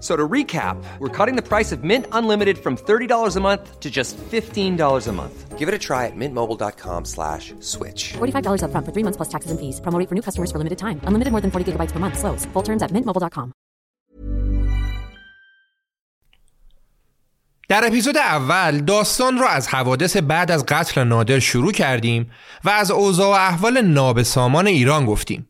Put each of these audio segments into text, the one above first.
So to recap, we're cutting the price of Mint Unlimited from $30 a month to just $15 a month. Give it a try at mintmobile.com slash switch. $45 up front for three months plus taxes and fees. Promoting for new customers for limited time. Unlimited more than 40 gigabytes per month. Slows. Full terms at mintmobile.com. در اپیزود اول داستان را از حوادث بعد از قتل نادر شروع کردیم و از اوضاع و احوال نابسامان ایران گفتیم.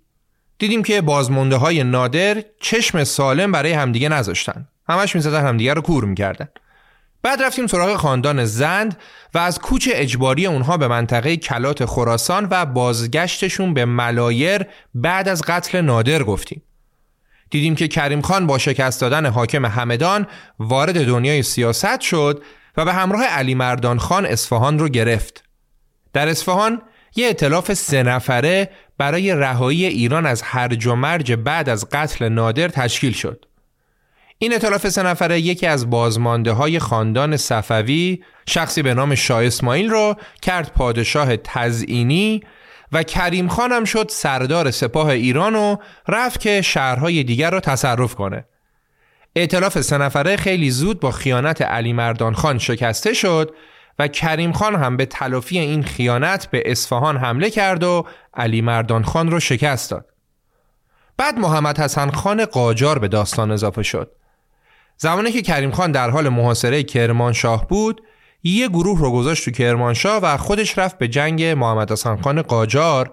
دیدیم که بازمونده های نادر چشم سالم برای همدیگه نذاشتن. همش می‌زدن همدیگه رو کور می‌کردن. بعد رفتیم سراغ خاندان زند و از کوچ اجباری اونها به منطقه کلات خراسان و بازگشتشون به ملایر بعد از قتل نادر گفتیم. دیدیم که کریم خان با شکست دادن حاکم همدان وارد دنیای سیاست شد و به همراه علی مردان خان اصفهان رو گرفت. در اصفهان یه اطلاف سه نفره برای رهایی ایران از هرج و مرج بعد از قتل نادر تشکیل شد. این اطلاف سه نفره یکی از بازمانده های خاندان صفوی شخصی به نام شاه اسماعیل را کرد پادشاه تزئینی و کریم خانم شد سردار سپاه ایران و رفت که شهرهای دیگر را تصرف کنه. اعتلاف سه نفره خیلی زود با خیانت علی مردان خان شکسته شد و کریم خان هم به تلافی این خیانت به اصفهان حمله کرد و علی مردان خان رو شکست داد. بعد محمد حسن خان قاجار به داستان اضافه شد. زمانی که کریم خان در حال محاصره کرمانشاه بود، یه گروه رو گذاشت تو کرمانشاه و خودش رفت به جنگ محمد حسن خان قاجار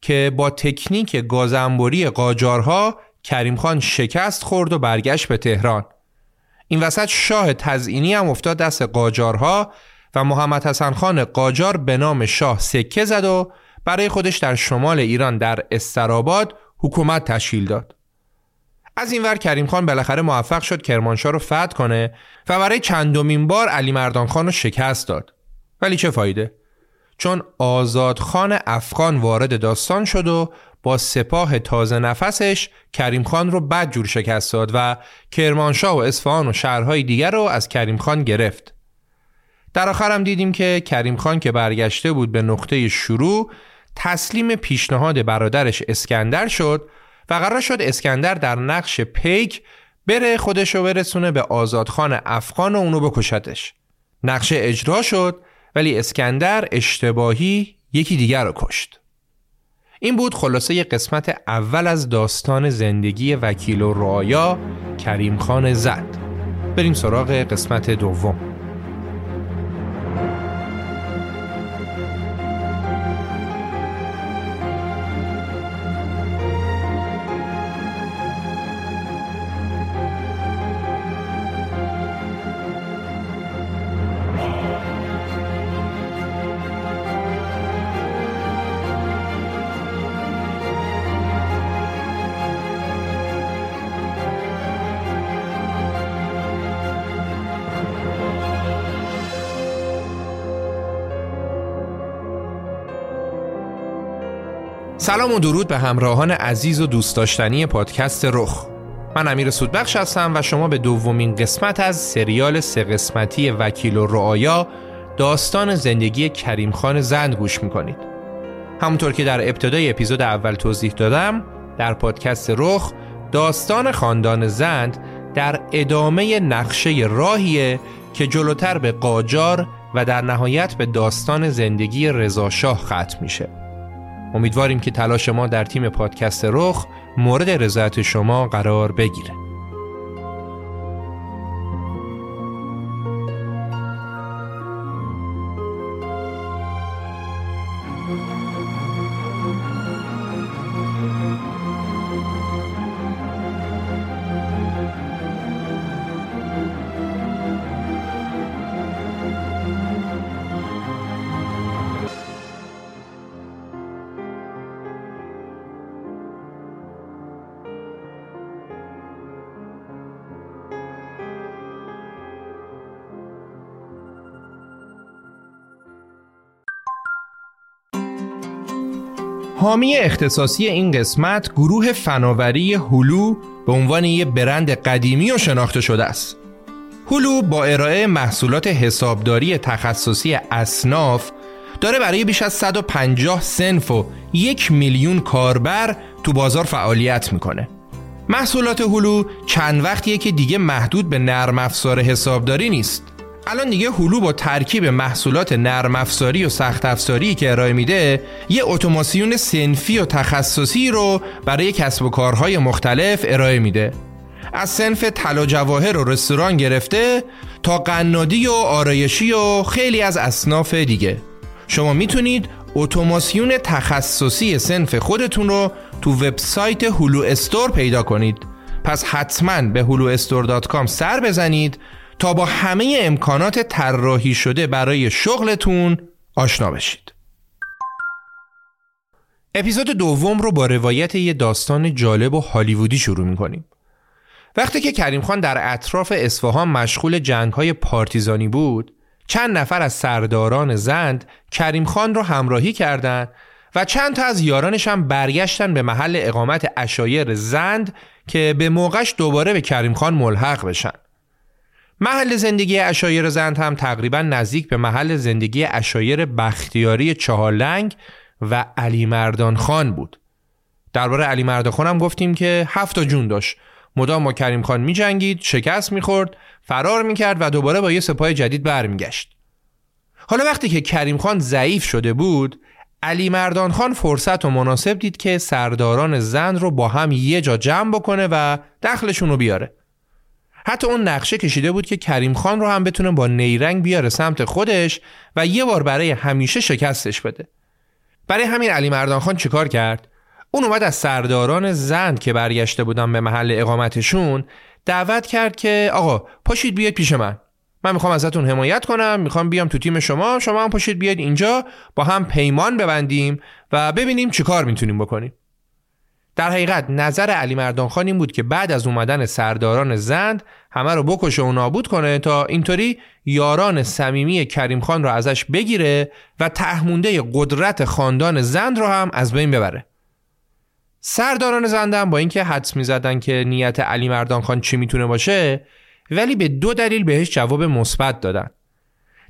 که با تکنیک گازنبوری قاجارها کریم خان شکست خورد و برگشت به تهران. این وسط شاه تزئینی هم افتاد دست قاجارها و محمد حسن خان قاجار به نام شاه سکه زد و برای خودش در شمال ایران در استراباد حکومت تشکیل داد. از این ور کریم خان بالاخره موفق شد کرمانشاه رو فتح کنه و برای چندمین بار علی مردان خان رو شکست داد. ولی چه فایده؟ چون آزاد خان افغان وارد داستان شد و با سپاه تازه نفسش کریم خان رو بد جور شکست داد و کرمانشاه و اصفهان و شهرهای دیگر رو از کریم خان گرفت. در آخر هم دیدیم که کریم خان که برگشته بود به نقطه شروع تسلیم پیشنهاد برادرش اسکندر شد و قرار شد اسکندر در نقش پیک بره خودشو برسونه به آزادخان افغان و اونو بکشتش. نقشه اجرا شد ولی اسکندر اشتباهی یکی دیگر رو کشت. این بود خلاصه قسمت اول از داستان زندگی وکیل و رایا کریم خان زد. بریم سراغ قسمت دوم. سلام و درود به همراهان عزیز و دوست داشتنی پادکست رخ. من امیر سودبخش هستم و شما به دومین قسمت از سریال سه قسمتی وکیل و رعایا داستان زندگی کریم خان زند گوش می‌کنید. همونطور که در ابتدای اپیزود اول توضیح دادم در پادکست رخ داستان خاندان زند در ادامه نقشه راهیه که جلوتر به قاجار و در نهایت به داستان زندگی رضاشاه ختم میشه. امیدواریم که تلاش ما در تیم پادکست رخ مورد رضایت شما قرار بگیره. حامی اختصاصی این قسمت گروه فناوری هلو به عنوان یک برند قدیمی و شناخته شده است. هلو با ارائه محصولات حسابداری تخصصی اصناف داره برای بیش از 150 سنف و یک میلیون کاربر تو بازار فعالیت می‌کنه. محصولات هلو چند وقتیه که دیگه محدود به نرم افزار حسابداری نیست. الان دیگه هلو با ترکیب محصولات نرم افزاری و سخت افزاری که ارائه میده یه اتوماسیون سنفی و تخصصی رو برای کسب و کارهای مختلف ارائه میده. از سنف طلا جواهر و رستوران گرفته تا قنادی و آرایشی و خیلی از اصناف دیگه. شما می‌تونید اتوماسیون تخصصی سنف خودتون رو تو وبسایت هلو استور پیدا کنید. پس حتما به huluestore.com سر بزنید تا با همه امکانات طراحی شده برای شغلتون آشنا بشید. اپیزود دوم رو با روایت یه داستان جالب و هالیوودی شروع می‌کنیم. وقتی که کریم خان در اطراف اصفهان مشغول جنگ های پارتیزانی بود، چند نفر از سرداران زند کریم خان رو همراهی کردند و چند تا از یارانش هم برگشتن به محل اقامت اشایر زند که به موقعش دوباره به کریم خان ملحق بشن. محل زندگی اشایر زند هم تقریبا نزدیک به محل زندگی اشایر بختیاری چهارلنگ و علی مردان خان بود. درباره علی مردان خان هم گفتیم که هفت جون داشت. مدام با کریم خان می جنگید، شکست می خورد، فرار می کرد و دوباره با یه سپاه جدید برمیگشت. حالا وقتی که کریم خان ضعیف شده بود، علی مردان خان فرصت و مناسب دید که سرداران زند رو با هم یه جا جمع بکنه و دخلشون رو بیاره. حتی اون نقشه کشیده بود که کریم خان رو هم بتونه با نیرنگ بیاره سمت خودش و یه بار برای همیشه شکستش بده. برای همین علی مردان خان چیکار کرد؟ اون اومد از سرداران زند که برگشته بودن به محل اقامتشون دعوت کرد که آقا پاشید بیاید پیش من. من می‌خوام ازتون حمایت کنم می‌خوام بیام تو تیم شما شما هم پاشید بیاید اینجا با هم پیمان ببندیم و ببینیم چیکار می‌تونیم بکنیم. در حقیقت نظر علی مردان خان این بود که بعد از اومدن سرداران زند همه رو بکشه و نابود کنه تا اینطوری یاران صمیمی کریم خان رو ازش بگیره و تهمونده قدرت خاندان زند رو هم از بین ببره. سرداران زند هم با اینکه حدس می‌زدن که نیت علی مردان خان چی می‌تونه باشه ولی به دو دلیل بهش جواب مثبت دادن.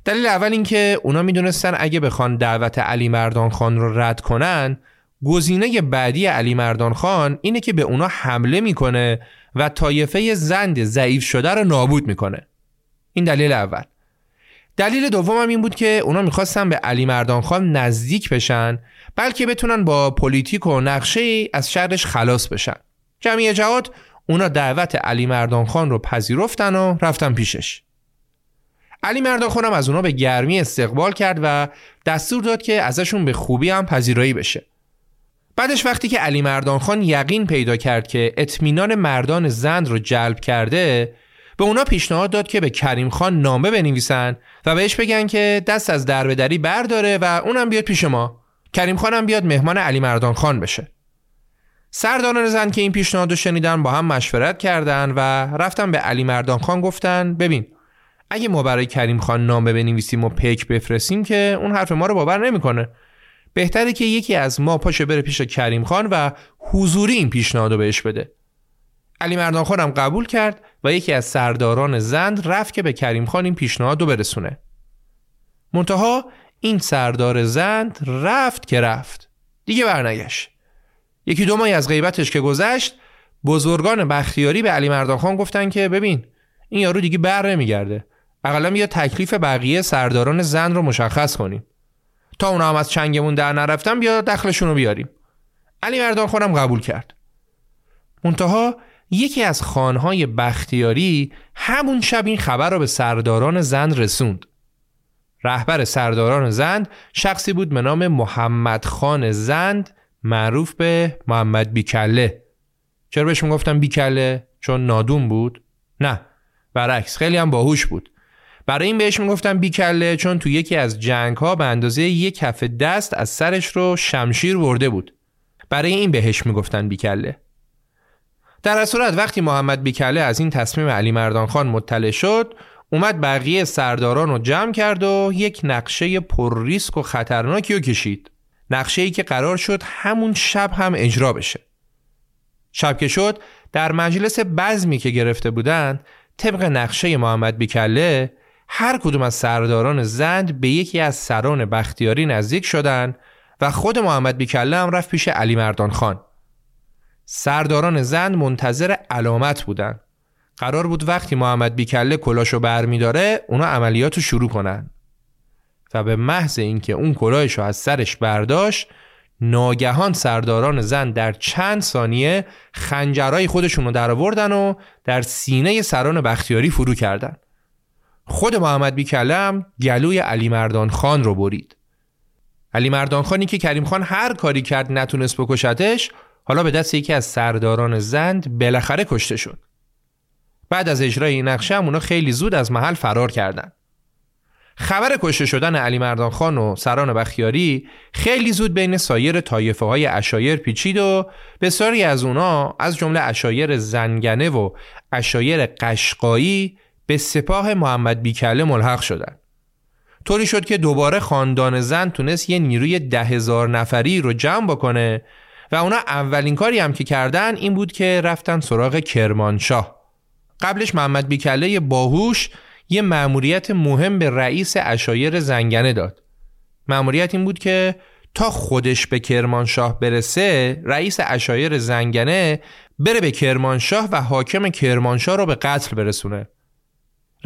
دلیل اول اینکه اونا می‌دونستن اگه بخوان دعوت علی مردان خان رو رد کنن گزینه بعدی علی مردان خان اینه که به اونا حمله می‌کنه و طایفه زند ضعیف شده رو نابود می‌کنه. این دلیل اول. دلیل دوم این بود که اونا می‌خواستن به علی مردان خان نزدیک بشن بلکه بتونن با پلیتیک و نقشه از شرش خلاص بشن. جمعی جهات اونا دعوت علی مردان خان رو پذیرفتن و رفتن پیشش. علی مردان خانم از اونا به گرمی استقبال کرد و دستور داد که ازشون به خوبی هم پذیرایی بشه. بعدش وقتی که علی مردان خان یقین پیدا کرد که اطمینان مردان زند رو جلب کرده به اونا پیشنهاد داد که به کریم خان نامه بنویسن و بهش بگن که دست از دربدری برداره و اونم بیاد پیش ما. کریم خانم بیاد مهمان علی مردان خان بشه. سرداران زند که این پیشنهاد رو شنیدن با هم مشورت کردن و رفتن به علی مردان خان گفتن ببین اگه ما برای کریم خان نامه بنویسیم و پیک بفرستیم که اون حرف ما رو باور نمی‌کنه. بهتره که یکی از ما پاشه بره پیش کریم خان و حضوری این پیشنهاد رو بهش بده. علی مردان خانم قبول کرد و یکی از سرداران زند رفت که به کریم خان این پیشنهاد رو برسونه. منتها این سردار زند رفت که رفت. دیگه برنگشت. یکی دو ماهی از غیبتش که گذشت بزرگان بختیاری به علی مردان خان گفتن که ببین این یارو دیگه بر نمیگرده. اقلا بیا تکلیف بقیه سرداران زن رو مشخص کنیم. تا اونا هم از چنگمون در نرفتن بیا دخلشون رو بیاریم. علی مردان خانم قبول کرد. منتها یکی از خانهای بختیاری همون شب این خبر رو به سرداران زند رسوند. رهبر سرداران زند شخصی بود به نام محمد خان زند معروف به محمد بیکله. چرا بهش می‌گفتم بیکله؟ چون نادون بود؟ نه. برعکس خیلی هم باهوش بود. برای این بهش می‌گفتم بیکله چون تو یکی از جنگ ها به اندازه یک کف دست از سرش رو شمشیر ورده بود. برای این بهش می‌گفتن بیکله. در صورت وقتی محمد بیکله از این تصمیم علی مردان خان مطلع شد اومد بقیه سرداران رو جمع کرد و یک نقشه پر ریسک و خطرناکی رو کشید. نقشه ای که قرار شد همون شب هم اجرا بشه. شب که شد در مجلس بزمی که گرفته بودند طبق نقشه محمد بیکله هر کدوم از سرداران زند به یکی از سران بختیاری نزدیک شدند و خود محمد بیکله هم رفت پیش علی مردان خان. سرداران زند منتظر علامت بودند قرار بود وقتی محمد بیکله کلاشو برمیداره اونا عملیاتو شروع کنن. و به محض اینکه اون کلاهشو از سرش برداشت ناگهان سرداران زن در چند ثانیه خنجرهای خودشون رو در آوردن و در سینه سران بختیاری فرو کردن. خود محمد بیکلم گلوی علی مردان خان رو برید علی مردان خانی که کریم خان هر کاری کرد نتونست بکشتش حالا به دست یکی از سرداران زند بالاخره کشته شد بعد از اجرای این نقشه اونا خیلی زود از محل فرار کردند. خبر کشته شدن علی مردان خان و سران بخیاری خیلی زود بین سایر طایفه های اشایر پیچید و بسیاری از اونا از جمله اشایر زنگنه و اشایر قشقایی به سپاه محمد بیکله ملحق شدند. طوری شد که دوباره خاندان زن تونست یه نیروی ده هزار نفری رو جمع بکنه و اونا اولین کاری هم که کردن این بود که رفتن سراغ کرمانشاه. قبلش محمد بیکله باهوش یه مأموریت مهم به رئیس اشایر زنگنه داد. مأموریت این بود که تا خودش به کرمانشاه برسه رئیس اشایر زنگنه بره به کرمانشاه و حاکم کرمانشاه رو به قتل برسونه.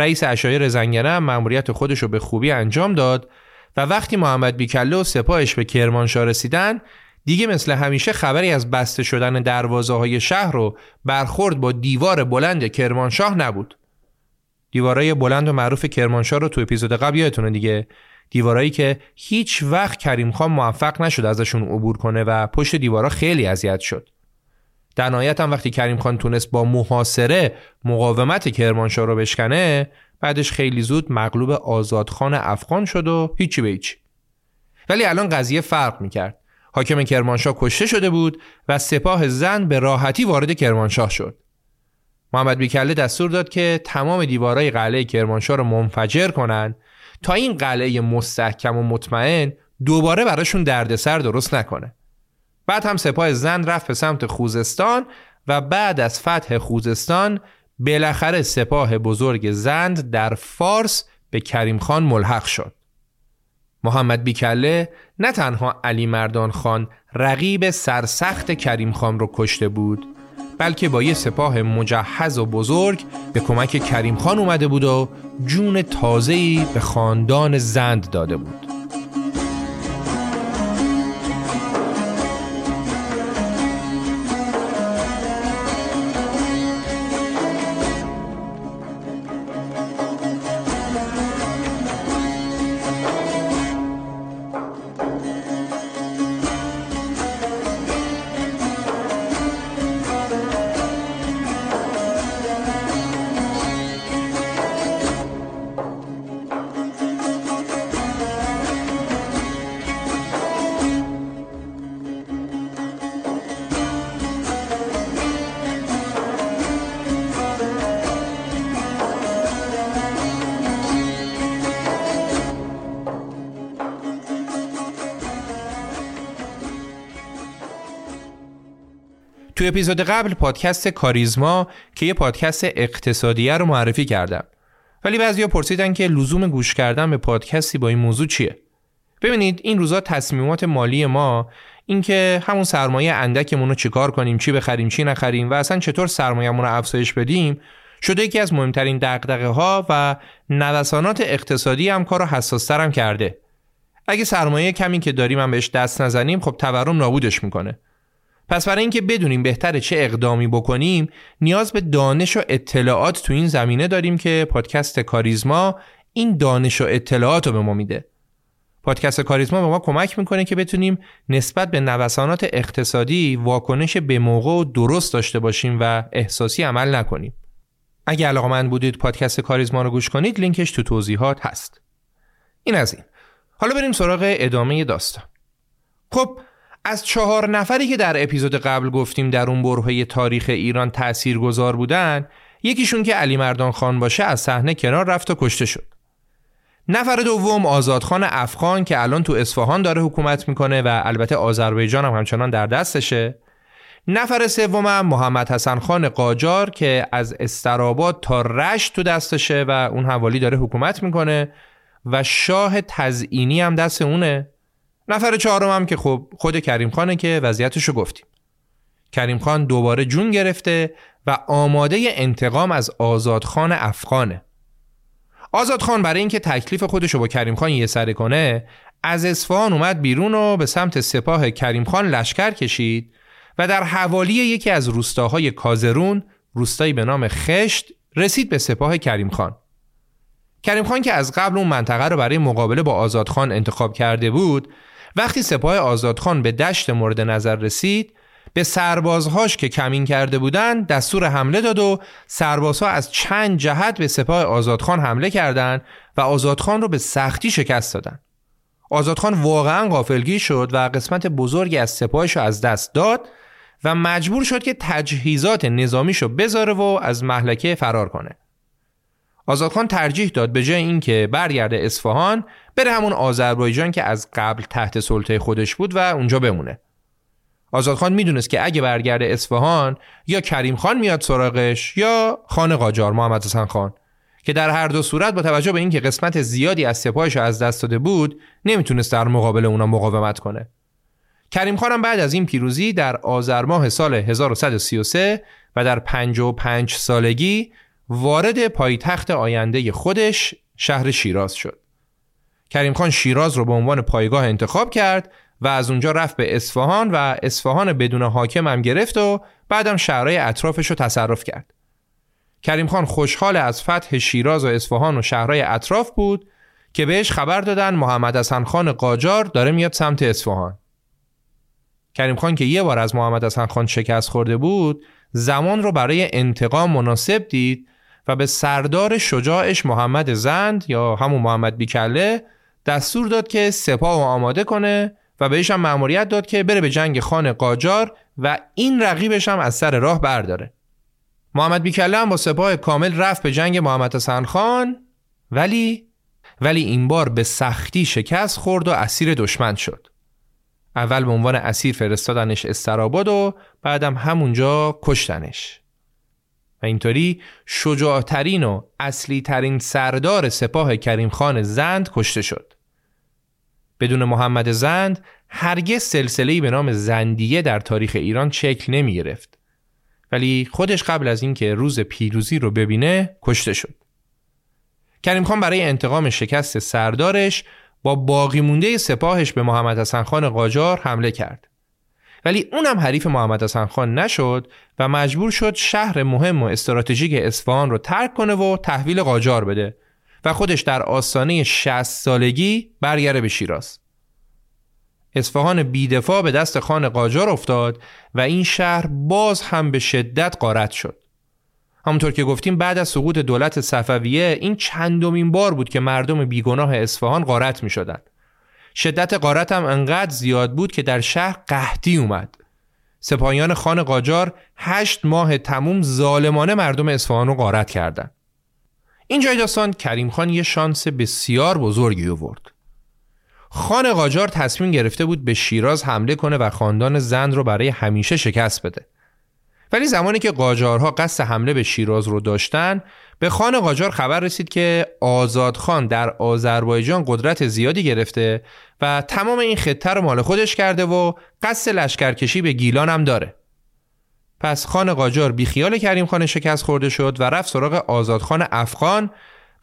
رئیس اشایر زنگنه هم مأموریت خودش رو به خوبی انجام داد و وقتی محمد بیکله و سپاهش به کرمانشاه رسیدن دیگه مثل همیشه خبری از بسته شدن دروازه های شهر و برخورد با دیوار بلند کرمانشاه نبود. دیوارای بلند و معروف کرمانشاه رو تو اپیزود قبل یادتونه دیگه دیوارایی که هیچ وقت کریم خان موفق نشد ازشون عبور کنه و پشت دیوارا خیلی اذیت شد. در نهایت هم وقتی کریم خان تونست با محاصره مقاومت کرمانشاه رو بشکنه بعدش خیلی زود مغلوب آزادخان افغان شد و هیچی به هیچی. ولی الان قضیه فرق می‌کرد. حاکم کرمانشاه کشته شده بود و سپاه زن به راحتی وارد کرمانشاه شد. محمد بیکله دستور داد که تمام دیوارهای قلعه کرمانشاه رو منفجر کنند تا این قلعه مستحکم و مطمئن دوباره براشون دردسر درست نکنه. بعد هم سپاه زن رفت به سمت خوزستان و بعد از فتح خوزستان بالاخره سپاه بزرگ زند در فارس به کریم خان ملحق شد. محمد بیکله نه تنها علی مردان خان رقیب سرسخت کریم خان رو کشته بود بلکه با یه سپاه مجهز و بزرگ به کمک کریم خان اومده بود و جون تازه‌ای به خاندان زند داده بود تو اپیزود قبل پادکست کاریزما که یه پادکست اقتصادیه رو معرفی کردم. ولی بعضیا پرسیدن که لزوم گوش کردن به پادکستی با این موضوع چیه؟ ببینید این روزا تصمیمات مالی ما اینکه همون سرمایه اندکمون رو چیکار کنیم چی بخریم چی نخریم و اصلا چطور سرمایه‌مون رو افزایش بدیم شده یکی از مهمترین دقدقه ها و نوسانات اقتصادی هم کار رو حساستر هم کرده. اگه سرمایه کمی که داریم هم بهش دست نزنیم خب تورم نابودش می‌کنه. پس برای اینکه بدونیم بهتره چه اقدامی بکنیم نیاز به دانش و اطلاعات تو این زمینه داریم که پادکست کاریزما این دانش و اطلاعات رو به ما میده. پادکست کاریزما به ما کمک می‌کنه که بتونیم نسبت به نوسانات اقتصادی واکنش به موقع و درست داشته باشیم و احساسی عمل نکنیم. اگه علاقه من بودید پادکست کاریزما رو گوش کنید لینکش تو توضیحات هست. این از این. حالا بریم سراغ ادامه داستان. خب از چهار نفری که در اپیزود قبل گفتیم در اون برهه تاریخ ایران تأثیر گذار بودن یکیشون که علی مردان خان باشه از صحنه کنار رفت و کشته شد. نفر دوم آزادخان افغان که الان تو اصفهان داره حکومت می‌کنه و البته آذربایجان هم همچنان در دستشه. نفر سومم محمد حسن خان قاجار که از استراباد تا رشت تو دستشه و اون حوالی داره حکومت می‌کنه و شاه تزئینی هم دست اونه. نفر چهارم هم که خب خود کریم خانه که وضعیتشو گفتیم. کریم خان دوباره جون گرفته و آماده انتقام از آزادخان افغانه. آزادخان برای اینکه تکلیف خودشو با کریم خان یه سره کنه از اصفهان اومد بیرون و به سمت سپاه کریم خان لشکر کشید و در حوالی یکی از روستاهای کازرون روستایی به نام خشت رسید به سپاه کریم خان. کریم خان که از قبل اون منطقه رو برای مقابله با آزادخان انتخاب کرده بود وقتی سپاه آزادخان به دشت مورد نظر رسید به سربازهاش که کمین کرده بودند دستور حمله داد و سربازها از چند جهت به سپاه آزادخان حمله کردند و آزادخان رو به سختی شکست دادن. آزادخان واقعا غافلگیر شد و قسمت بزرگی از سپاهش رو از دست داد و مجبور شد که تجهیزات نظامیشو بذاره و از محلکه فرار کنه. آزادخان ترجیح داد به جای اینکه برگرده اصفهان بره همون آذربایجان که از قبل تحت سلطه خودش بود و اونجا بمونه. آزادخان می‌دونست که اگه برگرده اصفهان یا کریم خان میاد سراغش یا خان قاجار محمد حسن خان که در هر دو صورت با توجه به اینکه قسمت زیادی از سپاهش از دست داده بود نمی‌تونست در مقابل اونا مقاومت کنه. کریم خانم بعد از این پیروزی در آذر ماه سال 1133 و در 55 سالگی وارد پایتخت آینده خودش شهر شیراز شد. کریم خان شیراز رو به عنوان پایگاه انتخاب کرد و از اونجا رفت به اصفهان و اصفهان بدون حاکم هم گرفت و بعدم شهرهای اطرافش رو تصرف کرد. کریم خان خوشحال از فتح شیراز و اصفهان و شهرهای اطراف بود که بهش خبر دادن محمد حسن خان قاجار داره میاد سمت اصفهان. کریم خان که یه بار از محمد حسن خان شکست خورده بود زمان رو برای انتقام مناسب دید و به سردار شجاعش محمد زند یا همون محمد بیکله دستور داد که سپاه و آماده کنه و بهش هم مأموریت داد که بره به جنگ خان قاجار و این رقیبش هم از سر راه برداره. محمد بیکله هم با سپاه کامل رفت به جنگ محمد حسن خان ولی ولی این بار به سختی شکست خورد و اسیر دشمن شد. اول به عنوان اسیر فرستادنش استراباد و بعدم همونجا کشتنش. و اینطوری شجاعترین و اصلی ترین سردار سپاه کریم خان زند کشته شد بدون محمد زند هرگز سلسله‌ای به نام زندیه در تاریخ ایران شکل نمی گرفت. ولی خودش قبل از اینکه روز پیروزی رو ببینه کشته شد. کریم خان برای انتقام شکست سردارش با باقی مونده سپاهش به محمد حسن خان قاجار حمله کرد. ولی اونم حریف محمد حسن خان نشد و مجبور شد شهر مهم و استراتژیک اصفهان رو ترک کنه و تحویل قاجار بده و خودش در آستانه 60 سالگی برگره به شیراز. اصفهان بیدفاع به دست خان قاجار افتاد و این شهر باز هم به شدت قارت شد. همونطور که گفتیم بعد از سقوط دولت صفویه این چندمین بار بود که مردم بیگناه اصفهان قارت می شدن. شدت قارت هم انقدر زیاد بود که در شهر قحطی اومد. سپاهیان خان قاجار هشت ماه تموم ظالمانه مردم اصفهان رو قارت کردند. این جای داستان کریم خان یه شانس بسیار بزرگی آورد. خان قاجار تصمیم گرفته بود به شیراز حمله کنه و خاندان زند رو برای همیشه شکست بده. ولی زمانی که قاجارها قصد حمله به شیراز رو داشتن به خان قاجار خبر رسید که آزادخان در آذربایجان قدرت زیادی گرفته و تمام این خطه رو مال خودش کرده و قصد لشکرکشی به گیلان هم داره. پس خان قاجار بیخیال کریم خان شکست خورده شد و رفت سراغ آزادخان افغان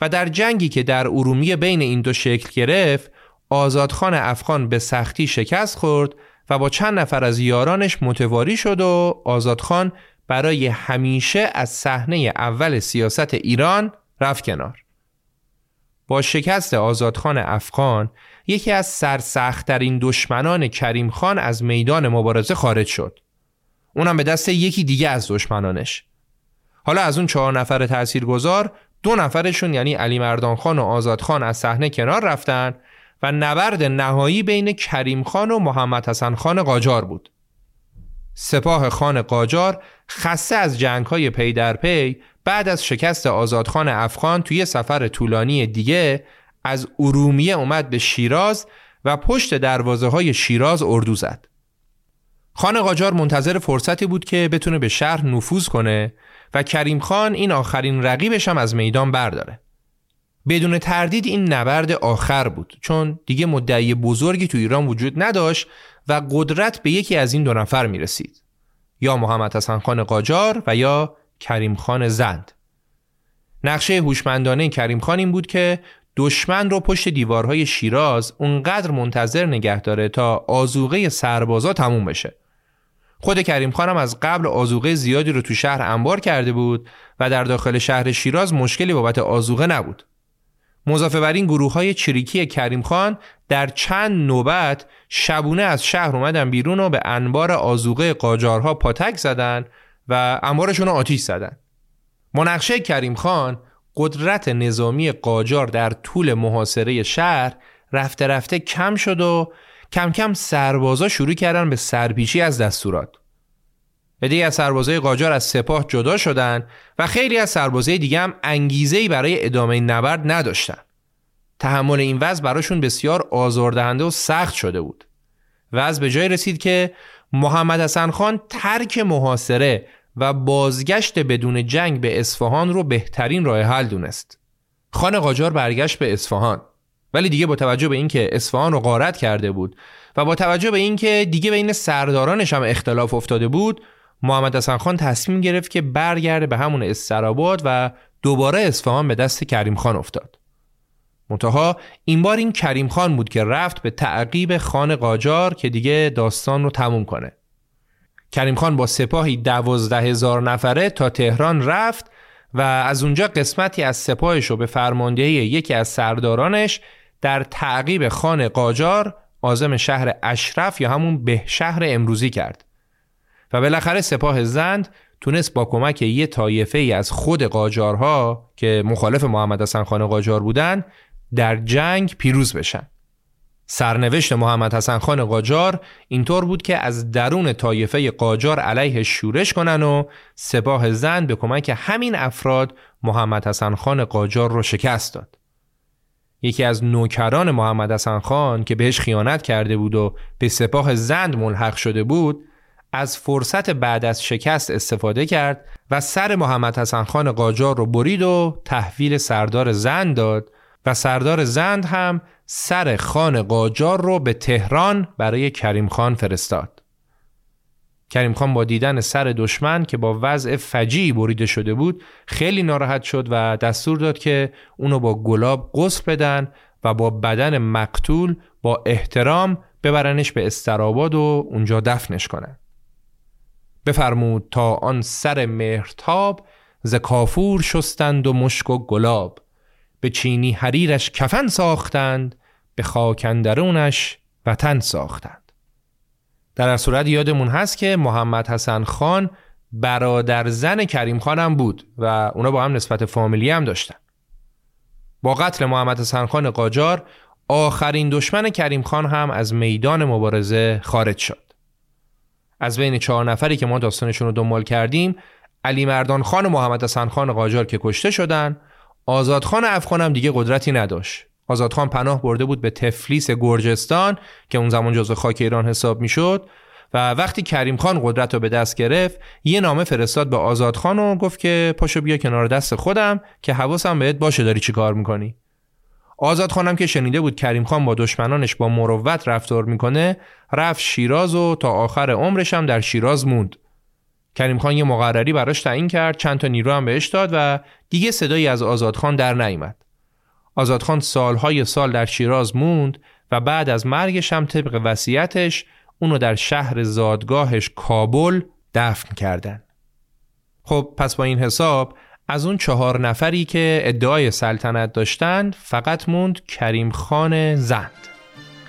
و در جنگی که در ارومیه بین این دو شکل گرفت آزادخان افغان به سختی شکست خورد و با چند نفر از یارانش متواری شد و آزادخان برای همیشه از صحنه اول سیاست ایران رفت کنار. با شکست آزادخان افغان یکی از سرسختترین دشمنان کریم خان از میدان مبارزه خارج شد. اونم به دست یکی دیگه از دشمنانش. حالا از اون چهار نفر تاثیرگذار دو نفرشون یعنی علی مردان خان و آزاد خان از صحنه کنار رفتن و نبرد نهایی بین کریم خان و محمد حسن خان قاجار بود. سپاه خان قاجار خسته از جنگ های پی در پی بعد از شکست آزادخان افغان توی سفر طولانی دیگه از ارومیه اومد به شیراز و پشت دروازه های شیراز اردو زد. خان قاجار منتظر فرصتی بود که بتونه به شهر نفوذ کنه و کریم خان این آخرین رقیبش هم از میدان برداره. بدون تردید این نبرد آخر بود چون دیگه مدعی بزرگی تو ایران وجود نداشت و قدرت به یکی از این دو نفر می رسید. یا محمد حسن خان قاجار و یا کریم خان زند. نقشه هوشمندانه کریم خان این بود که دشمن رو پشت دیوارهای شیراز اونقدر منتظر نگه داره تا آزوغه سربازا تموم بشه. خود کریم خانم از قبل آزوغه زیادی رو تو شهر انبار کرده بود و در داخل شهر شیراز مشکلی بابت آزوغه نبود. مضافه بر این گروه های چریکی کریم خان در چند نوبت شبونه از شهر اومدن بیرون و به انبار آزوغه قاجارها پاتک زدن و انبارشون رو آتیش زدن. منقشه کریم خان قدرت نظامی قاجار در طول محاصره شهر رفته رفته کم شد و کم کم سربازا شروع کردن به سرپیچی از دستورات. عدهای از سربازای قاجار از سپاه جدا شدند و خیلی از سربازای دیگه هم انگیزه‌ای برای ادامه نبرد نداشتن. تحمل این وضع براشون بسیار آزاردهنده و سخت شده بود. وضع به جای رسید که محمد حسن خان ترک محاصره و بازگشت بدون جنگ به اصفهان رو بهترین راه حل دونست. خان قاجار برگشت به اصفهان ولی دیگه با توجه به اینکه اصفهان رو غارت کرده بود و با توجه به اینکه دیگه بین سردارانش هم اختلاف افتاده بود محمد حسن خان تصمیم گرفت که برگرده به همون استراباد و دوباره اصفهان به دست کریم خان افتاد. منتها این بار این کریم خان بود که رفت به تعقیب خان قاجار که دیگه داستان رو تموم کنه. کریم خان با سپاهی دوازده هزار نفره تا تهران رفت و از اونجا قسمتی از سپاهش رو به فرماندهی یکی از سردارانش در تعقیب خان قاجار آزم شهر اشرف یا همون به شهر امروزی کرد. و بالاخره سپاه زند تونست با کمک یه طایفه ای از خود قاجارها که مخالف محمد حسن خان قاجار بودن در جنگ پیروز بشن. سرنوشت محمد حسن خان قاجار اینطور بود که از درون طایفه قاجار علیه شورش کنن و سپاه زند به کمک همین افراد محمد حسن خان قاجار رو شکست داد. یکی از نوکران محمد حسن خان که بهش خیانت کرده بود و به سپاه زند ملحق شده بود از فرصت بعد از شکست استفاده کرد و سر محمد حسن خان قاجار رو برید و تحویل سردار زند داد و سردار زند هم سر خان قاجار رو به تهران برای کریم خان فرستاد. کریم خان با دیدن سر دشمن که با وضع فجی بریده شده بود خیلی ناراحت شد و دستور داد که اونو با گلاب غسل بدن و با بدن مقتول با احترام ببرنش به استراباد و اونجا دفنش کنن. بفرمود تا آن سر مهرتاب ز کافور شستند و مشک و گلاب. به چینی حریرش کفن ساختند به خاکندرونش وطن ساختند. در صورت یادمون هست که محمد حسن خان برادر زن کریم خانم بود و اونا با هم نسبت فامیلی هم داشتن. با قتل محمد حسن خان قاجار آخرین دشمن کریم خان هم از میدان مبارزه خارج شد. از بین چهار نفری که ما داستانشون رو دنبال کردیم علی مردان خان و محمد حسن خان قاجار که کشته شدن آزادخان افغان هم دیگه قدرتی نداشت. آزادخان پناه برده بود به تفلیس گرجستان که اون زمان جزو خاک ایران حساب می‌شد و وقتی کریم خان قدرت رو به دست گرفت یه نامه فرستاد به آزاد خان و گفت که پاشو بیا کنار دست خودم که حواسم بهت باشه داری چی کار می‌کنی؟ آزاد خانم که شنیده بود کریم خان با دشمنانش با مروت رفتار می‌کنه رفت شیراز و تا آخر عمرش هم در شیراز موند. کریم خان یه مقرری براش تعیین کرد چند تا نیرو هم بهش داد و دیگه صدایی از آزاد خان در نیامد. آزاد خان سالهای سال در شیراز موند و بعد از مرگش هم طبق وصیتش اونو در شهر زادگاهش کابل دفن کردن. خب پس با این حساب از اون چهار نفری که ادعای سلطنت داشتند فقط موند کریم خان زند.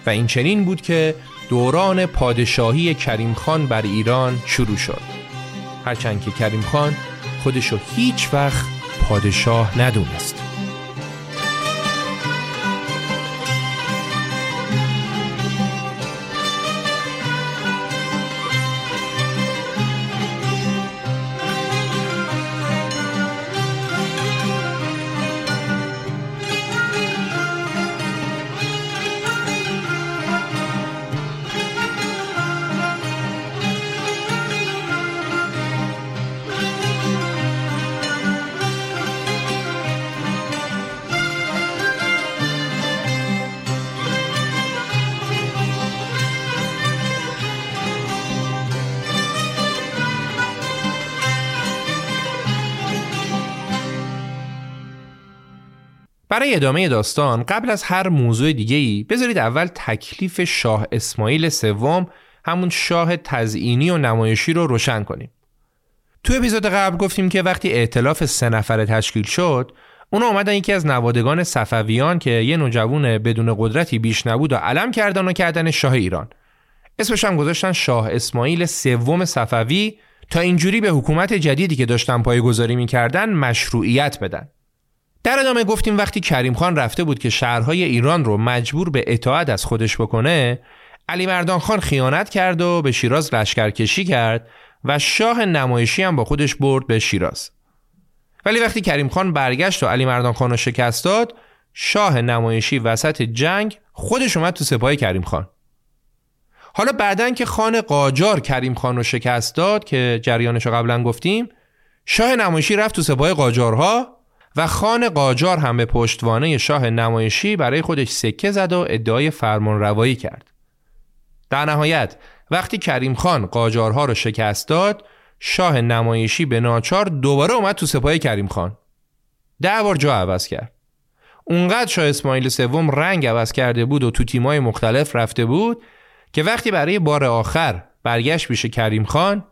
و این چنین بود که دوران پادشاهی کریم خان بر ایران شروع شد. هرچند که کریم خان خودشو هیچ وقت پادشاه ندونست. برای ادامه داستان قبل از هر موضوع دیگه ای بذارید اول تکلیف شاه اسماعیل سوم همون شاه تزئینی و نمایشی رو روشن کنیم. تو اپیزود قبل گفتیم که وقتی ائتلاف سه نفره تشکیل شد اونا اومدن یکی از نوادگان صفویان که یه نوجوون بدون قدرتی بیش نبود و علم کردن و کردن شاه ایران اسمش هم گذاشتن شاه اسماعیل سوم صفوی تا اینجوری به حکومت جدیدی که داشتن پایگذاری می‌کردن مشروعیت بدن در ادامه گفتیم وقتی کریم خان رفته بود که شهرهای ایران رو مجبور به اطاعت از خودش بکنه علی مردان خان خیانت کرد و به شیراز لشکرکشی کرد و شاه نمایشی هم با خودش برد به شیراز. ولی وقتی کریم خان برگشت و علی مردان خان رو شکست داد شاه نمایشی وسط جنگ خودش اومد تو سپاه کریم خان. حالا بعدن که خان قاجار کریم خان رو شکست داد که جریانش رو قبلا گفتیم شاه نمایشی رفت تو سپاه قاجارها و خان قاجار هم به پشتوانه شاه نمایشی برای خودش سکه زد و ادعای فرمان روایی کرد. در نهایت وقتی کریم خان قاجارها رو شکست داد شاه نمایشی به ناچار دوباره اومد تو سپاه کریم خان. ده بار جا عوض کرد. اونقدر شاه اسماعیل سوم رنگ عوض کرده بود و تو تیمای مختلف رفته بود که وقتی برای بار آخر برگشت پیش کریم خان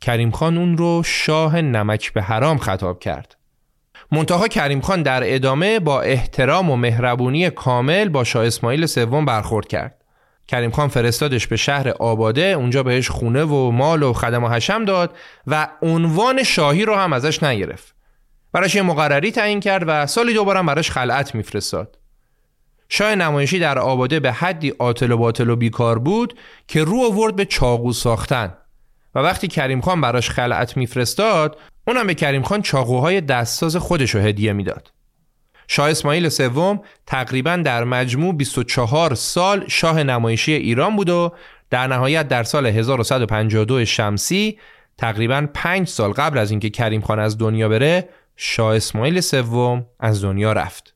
کریم خان اون رو شاه نمک به حرام خطاب کرد. منتها کریم خان در ادامه با احترام و مهربونی کامل با شاه اسماعیل سوم برخورد کرد. کریم خان فرستادش به شهر آباده اونجا بهش خونه و مال و خدم و حشم داد و عنوان شاهی رو هم ازش نگرفت. براش یه مقرری تعیین کرد و سالی دوباره براش خلعت میفرستاد. شاه نمایشی در آباده به حدی آتل و باطل و بیکار بود که رو آورد به چاقو ساختن و وقتی کریم خان براش خلعت میفرستاد اونم به کریم خان چاقوهای دستساز خودش رو هدیه می‌داد. شاه اسماعیل سوم تقریبا در مجموع 24 سال شاه نمایشی ایران بود و در نهایت در سال 1152 شمسی تقریبا 5 سال قبل از اینکه کریم خان از دنیا بره شاه اسماعیل سوم از دنیا رفت.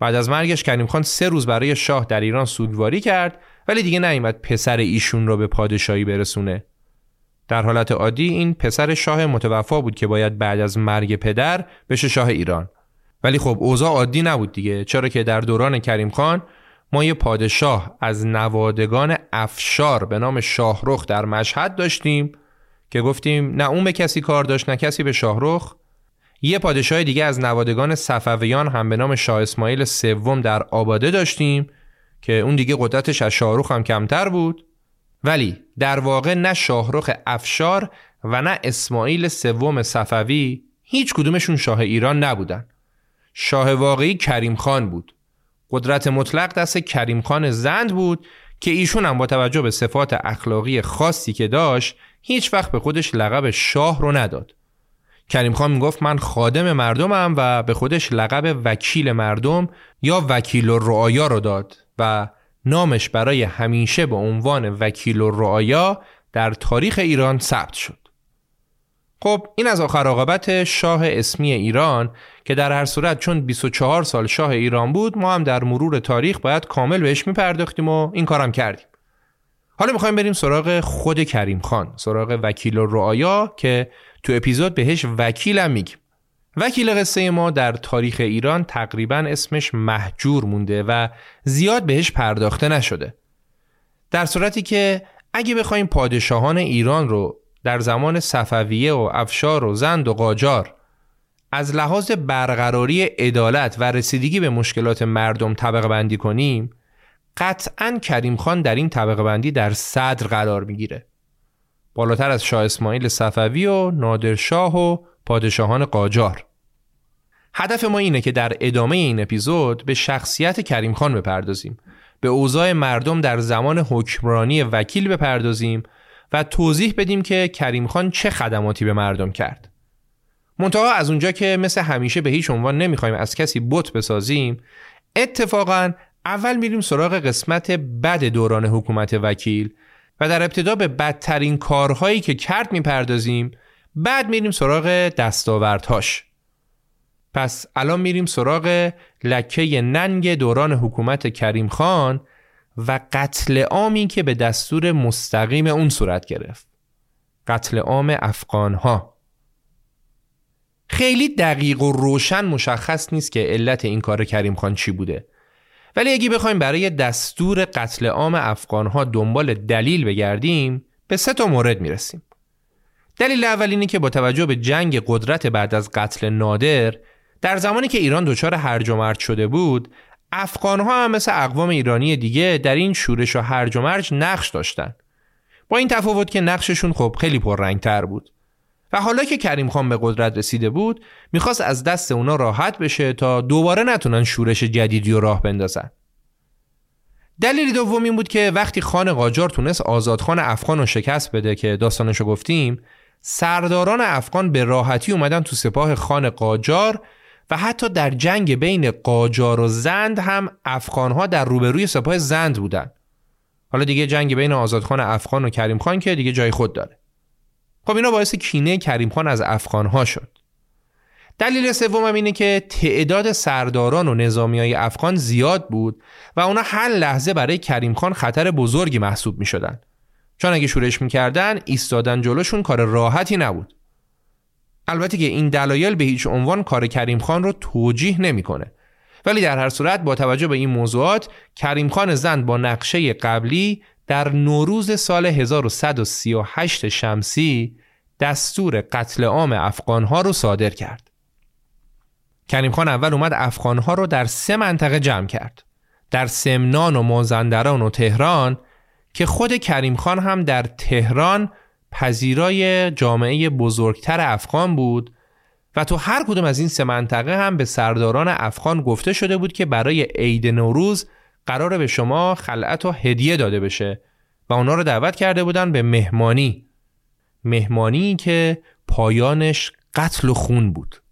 بعد از مرگش کریم خان سه روز برای شاه در ایران سوگواری کرد ولی دیگه نیامد پسر ایشون رو به پادشاهی برسونه. در حالت عادی این پسر شاه متوفا بود که باید بعد از مرگ پدر بشه شاه ایران. ولی خب اوضاع عادی نبود دیگه چرا که در دوران کریم خان ما یه پادشاه از نوادگان افشار به نام شاهرخ در مشهد داشتیم که گفتیم نه اون به کسی کار داشت نه کسی به شاهرخ. یه پادشاه دیگه از نوادگان صفویان هم به نام شاه اسماعیل سوم در آباده داشتیم که اون دیگه قدرتش از شاهرخ هم کمتر بود. ولی در واقع نه شاهرخ افشار و نه اسماعیل سوم صفوی هیچ کدومشون شاه ایران نبودن. شاه واقعی کریم خان بود. قدرت مطلق دست کریم خان زند بود که ایشون هم با توجه به صفات اخلاقی خاصی که داشت هیچ وقت به خودش لقب شاه رو نداد. کریم خان می‌گفت من خادم مردمم و به خودش لقب وکیل مردم یا وکیل رعایا رو داد و نامش برای همیشه به عنوان وکیل و رعایا در تاریخ ایران ثبت شد. خب این از آخر عاقبت شاه اسمی ایران که در هر صورت چون 24 سال شاه ایران بود ما هم در مرور تاریخ باید کامل بهش میپرداختیم و این کارم کردیم. حالا می‌خوایم بریم سراغ خود کریم خان سراغ وکیل رعایا که تو اپیزود بهش وکیلم میگیم وکیل قصه ما در تاریخ ایران تقریبا اسمش محجور مونده و زیاد بهش پرداخته نشده. در صورتی که اگه بخوایم پادشاهان ایران رو در زمان صفویه و افشار و زند و قاجار از لحاظ برقراری عدالت و رسیدگی به مشکلات مردم طبقه بندی کنیم قطعا کریم خان در این طبقه بندی در صدر قرار می‌گیره. بالاتر از شاه اسماعیل صفوی و نادرشاه و پادشاهان قاجار. هدف ما اینه که در ادامه این اپیزود به شخصیت کریم خان بپردازیم به اوضاع مردم در زمان حکمرانی وکیل بپردازیم و توضیح بدیم که کریم خان چه خدماتی به مردم کرد. منتها از اونجا که مثل همیشه به هیچ عنوان نمی‌خوایم از کسی بت بسازیم اتفاقا اول میریم سراغ قسمت بد دوران حکومت وکیل و در ابتدا به بدترین کارهایی که کرد می‌پردازیم بعد میریم سراغ دستاوردهاش. پس الان میریم سراغ لکه ننگ دوران حکومت کریم خان و قتل عامی که به دستور مستقیم اون صورت گرفت. قتل عام افغان ها خیلی دقیق و روشن مشخص نیست که علت این کار کریم خان چی بوده. ولی اگه بخوایم برای دستور قتل عام افغان ها دنبال دلیل بگردیم به سه تا مورد می‌رسیم. دلیل اول اینه که با توجه به جنگ قدرت بعد از قتل نادر در زمانی که ایران دچار هرج و مرج شده بود افغان ها هم مثل اقوام ایرانی دیگه در این شورش و هرج و مرج نقش داشتن. با این تفاوت که نقششون خب خیلی پررنگتر بود. و حالا که کریم خان به قدرت رسیده بود می‌خواست از دست اونا راحت بشه تا دوباره نتونن شورش جدیدی و راه بندازن. دلیل دوم این بود که وقتی خان قاجار تونست آزادخان افغان رو شکست بده که داستانشو گفتیم سرداران افغان به راحتی اومدن تو سپاه خان قاجار و حتی در جنگ بین قاجار و زند هم افغانها در روبروی سپاه زند بودن. حالا دیگه جنگ بین آزادخان افغان و کریم خان که دیگه جای خود داره. خب اینا باعث کینه کریم خان از افغانها شد. دلیل سوم اینه که تعداد سرداران و نظامی های افغان زیاد بود و اونا هر لحظه برای کریم خان خطر بزرگی محسوب می شدن. چون اگه شورش می‌کردن ایستادن جلوشون کار راحتی نبود. البته که این دلایل به هیچ عنوان کار کریم خان رو توجیه نمی‌کنه. ولی در هر صورت با توجه به این موضوعات کریم خان زند با نقشه قبلی در نوروز سال 1138 شمسی دستور قتل عام افغانها رو صادر کرد. کریم خان اول اومد افغانها رو در سه منطقه جمع کرد. در سمنان و مازندران و تهران که خود کریم خان هم در تهران پذیرای جامعه بزرگتر افغان بود و تو هر کدوم از این سه منطقه هم به سرداران افغان گفته شده بود که برای عید نوروز قرار به شما خلعت و هدیه داده بشه و اونا رو دعوت کرده بودن به مهمانی. مهمانی که پایانش قتل و خون بود.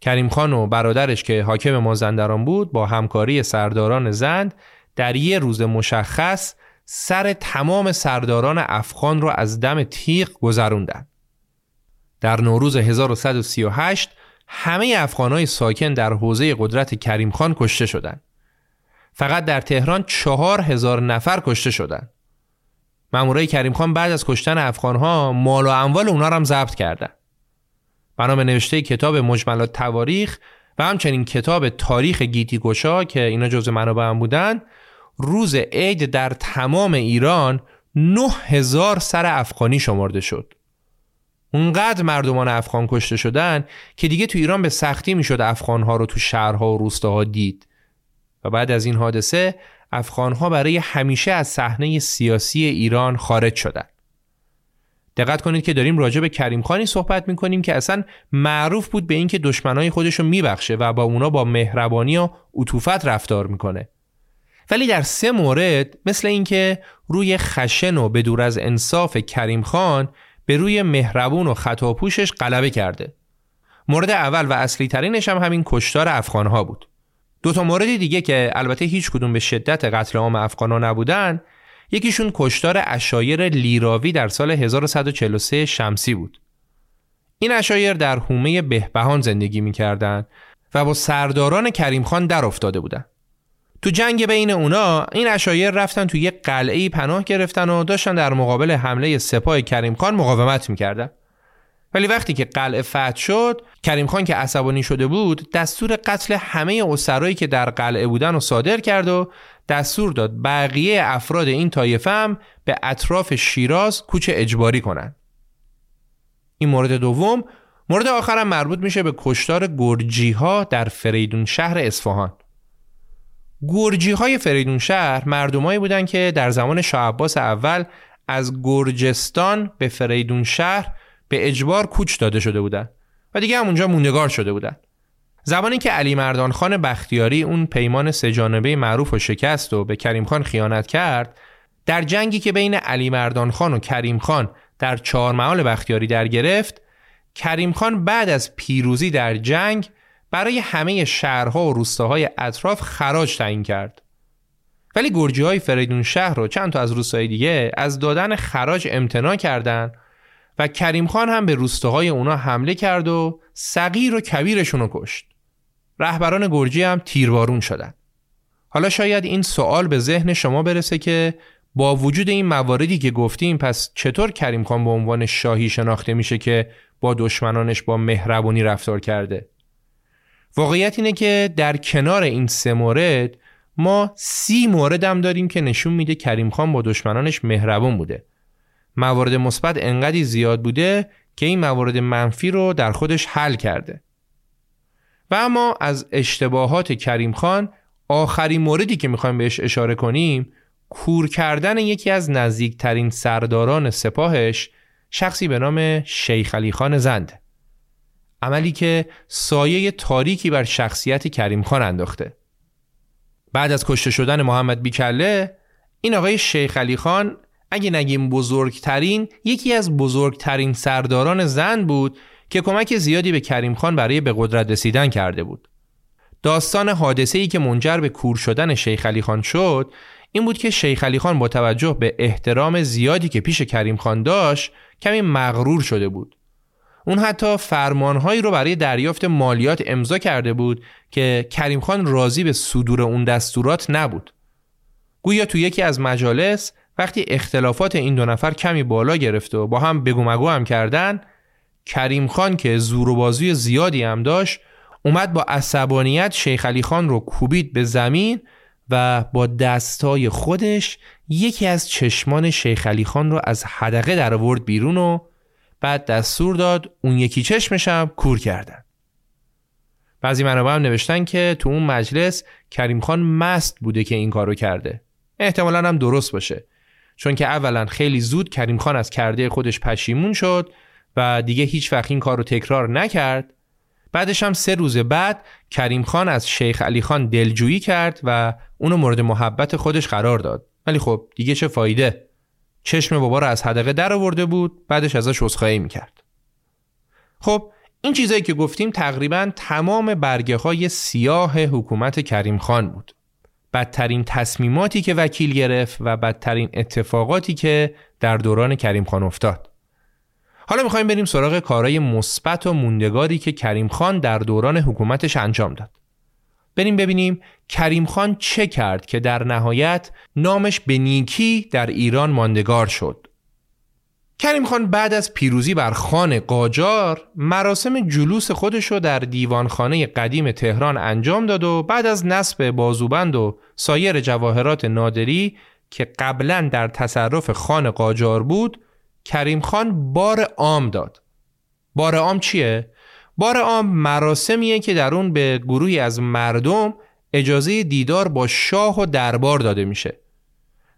کریم خان و برادرش که حاکم مازندران بود با همکاری سرداران زند در یه روز مشخص سر تمام سرداران افغان رو از دم تیغ گذروندن. در نوروز 1138 همه افغانهای ساکن در حوزه قدرت کریم خان کشته شدند. فقط در تهران چهار هزار نفر کشته شدند. مامورای کریم خان بعد از کشتن افغانها مال و اموال اونا رو هم ضبط کردند. بنا به نوشته کتاب مجملات تواریخ و همچنین کتاب تاریخ گیتی گشا که اینا جزء منابع هم بودن روز عید در تمام ایران نه هزار سر افغانی شمرده شد. اونقدر مردمان افغان کشته شدن که دیگه تو ایران به سختی می‌شد افغانها رو تو شهرها و روستاها دید. و بعد از این حادثه افغانها برای همیشه از صحنه سیاسی ایران خارج شدند. دقت کنید که داریم راجع به کریم خانی صحبت می‌کنیم که اصلا معروف بود به اینکه دشمنای خودش رو میبخشه و با اونا با مهربانی و عطوفت رفتار می‌کنه. ولی در سه مورد مثل اینکه روی خشن و به دور از انصاف کریم خان به روی مهربون و خطاپوشش غلبه کرده مورد اول و اصلی ترینش هم همین کشتار افغان ها بود دو تا مورد دیگه که البته هیچ کدوم به شدت قتل عام افغان ها نبودن یکیشون کشتار اشایر لیراوی در سال 1143 شمسی بود. این اشایر در حومه بهبهان زندگی می‌کردند و با سرداران کریم خان در افتاده بودند. تو جنگ بین اونا این اشایر رفتن تو یک قلعه پناه گرفتن و داشتن در مقابل حمله سپاه کریم خان مقاومت می‌کردن. ولی وقتی که قلعه فتح شد کریم خان که عصبانی شده بود دستور قتل همه اسرایی که در قلعه بودن و صادر کرد و دستور داد بقیه افراد این طایفه هم به اطراف شیراز کوچ اجباری کنند. این مورد دوم مورد آخرم مربوط میشه به کشتار گرجی ها در فریدون شهر اصفهان. گرجی های فریدون شهر مردمایی بودند که در زمان شاه عباس اول از گرجستان به فریدون شهر به اجبار کوچ داده شده بودند و دیگه همونجا موندگار شده بودند. زمانی که علی مردان خان بختیاری اون پیمان سجانبه معروف و شکست و به کریم خان خیانت کرد در جنگی که بین علی مردان خان و کریم خان در چهار بختیاری در گرفت کریم خان بعد از پیروزی در جنگ برای همه شهرها و روستاهای اطراف خراج تعیین کرد. ولی گرجی های فریدون شهر و چند تا از روستاهای دیگه از دادن خراج امتناع کردند و کریم خان هم به روستاهای اونا حمله کرد و صغیر و کبیرشون رو کشت. رهبران گرجی هم تیربارون شدن. حالا شاید این سوال به ذهن شما برسه که با وجود این مواردی که گفتیم پس چطور کریم خان به عنوان شاهی شناخته میشه که با دشمنانش با مهربونی رفتار کرده؟ واقعیت اینه که در کنار این سه مورد ما سی مورد هم داریم که نشون میده کریم خان با دشمنانش مهربون بوده. موارد مثبت انقدی زیاد بوده که این موارد منفی رو در خودش حل کرده. و اما از اشتباهات کریم خان آخرین موردی که می‌خوایم بهش اشاره کنیم کور کردن یکی از نزدیکترین سرداران سپاهش شخصی به نام شیخ علی خان زند. عملی که سایه تاریکی بر شخصیت کریم خان انداخته. بعد از کشته شدن محمد بیکله این آقای شیخ علی خان اگه نگیم بزرگترین یکی از بزرگترین سرداران زن بود که کمک زیادی به کریم خان برای به قدرت رسیدن کرده بود. داستان حادثه ای که منجر به کور شدن شیخ علی خان شد این بود که شیخ علی خان با توجه به احترام زیادی که پیش کریم خان داشت کمی مغرور شده بود. اون حتی فرمانهایی رو برای دریافت مالیات امضا کرده بود که کریم خان راضی به صدور اون دستورات نبود. گویا تو یکی از مجالس وقتی اختلافات این دو نفر کمی بالا گرفت و با هم بگو مگو هم کردن کریم خان که زور و بازوی زیادی هم داشت اومد با عصبانیت شیخ علی خان رو کوبید به زمین و با دستای خودش یکی از چشمان شیخ علی خان رو از حدقه در آورد بیرون و بعد دستور داد اون یکی چشمشم کور کردن. بعضی منابع هم نوشتن که تو اون مجلس کریم خان مست بوده که این کارو کرده. احتمالا هم درست باشه. چون که اولا خیلی زود کریم خان از کرده خودش پشیمون شد و دیگه هیچ وقت این کار رو تکرار نکرد. بعدش هم سه روز بعد کریم خان از شیخ علی خان دلجویی کرد و اونو مورد محبت خودش قرار داد. ولی خب دیگه چه فایده؟ چشم بابا رو از حدقه در آورده بود بعدش ازش عذرخواهی می‌کرد. خب این چیزایی که گفتیم تقریبا تمام برگه های سیاه حکومت کریم خان بود. بدترین تصمیماتی که وکیل گرفت و بدترین اتفاقاتی که در دوران کریم خان افتاد. حالا می‌خوایم بریم سراغ کارهای مثبت و موندگاری که کریم خان در دوران حکومتش انجام داد. بریم ببینیم کریم خان چه کرد که در نهایت نامش به نیکی در ایران ماندگار شد. کریم خان بعد از پیروزی بر خان قاجار مراسم جلوس خودش رو در دیوانخانه قدیم تهران انجام داد و بعد از نصب بازوبند و سایر جواهرات نادری که قبلا در تصرف خان قاجار بود کریم خان بار عام داد بار عام چیه؟ بار عام مراسمیه که در اون به گروهی از مردم اجازه دیدار با شاه و دربار داده میشه.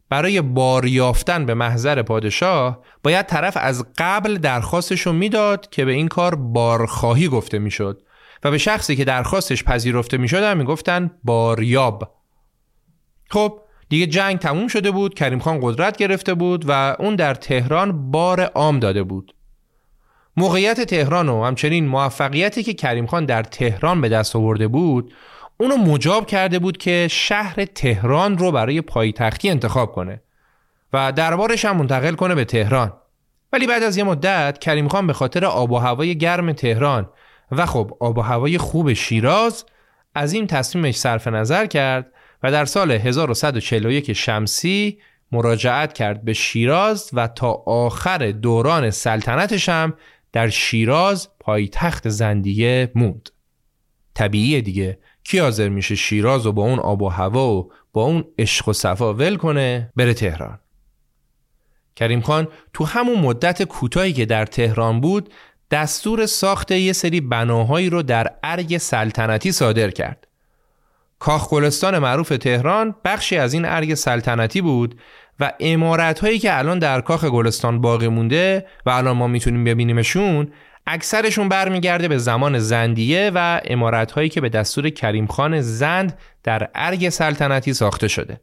برای بار یافتن به محضر پادشاه باید طرف از قبل درخواستش رو می‌داد که به این کار بارخواهی گفته می‌شد و به شخصی که درخواستش پذیرفته می‌شد هم می‌گفتن باریاب. خب دیگه جنگ تموم شده بود کریم خان قدرت گرفته بود و اون در تهران بار عام داده بود. موقعیت تهران و همچنین موفقیتی که کریم خان در تهران به دست آورده بود اونو مجاب کرده بود که شهر تهران رو برای پایتختی انتخاب کنه و دربارش هم منتقل کنه به تهران. ولی بعد از یه مدت کریم خان به خاطر آب و هوای گرم تهران و خب آب و هوای خوب شیراز از این تصمیمش صرف نظر کرد و در سال 1141 شمسی مراجعت کرد به شیراز و تا آخر دوران سلطنتش هم در شیراز پایتخت زندیه موند. طبیعیه دیگه کی حاضر میشه شیراز و با اون آب و هوا و با اون عشق و صفا ول کنه بره تهران. کریم خان تو همون مدت کوتاهی که در تهران بود دستور ساخت یه سری بناهایی رو در ارگ سلطنتی صادر کرد. کاخ گلستان معروف تهران بخشی از این ارگ سلطنتی بود و امارت هایی که الان در کاخ گلستان باقی مونده و الان ما می‌تونیم ببینیمشون اکثرشون برمیگرده به زمان زندیه و امارت هایی که به دستور کریم خان زند در ارگ سلطنتی ساخته شده.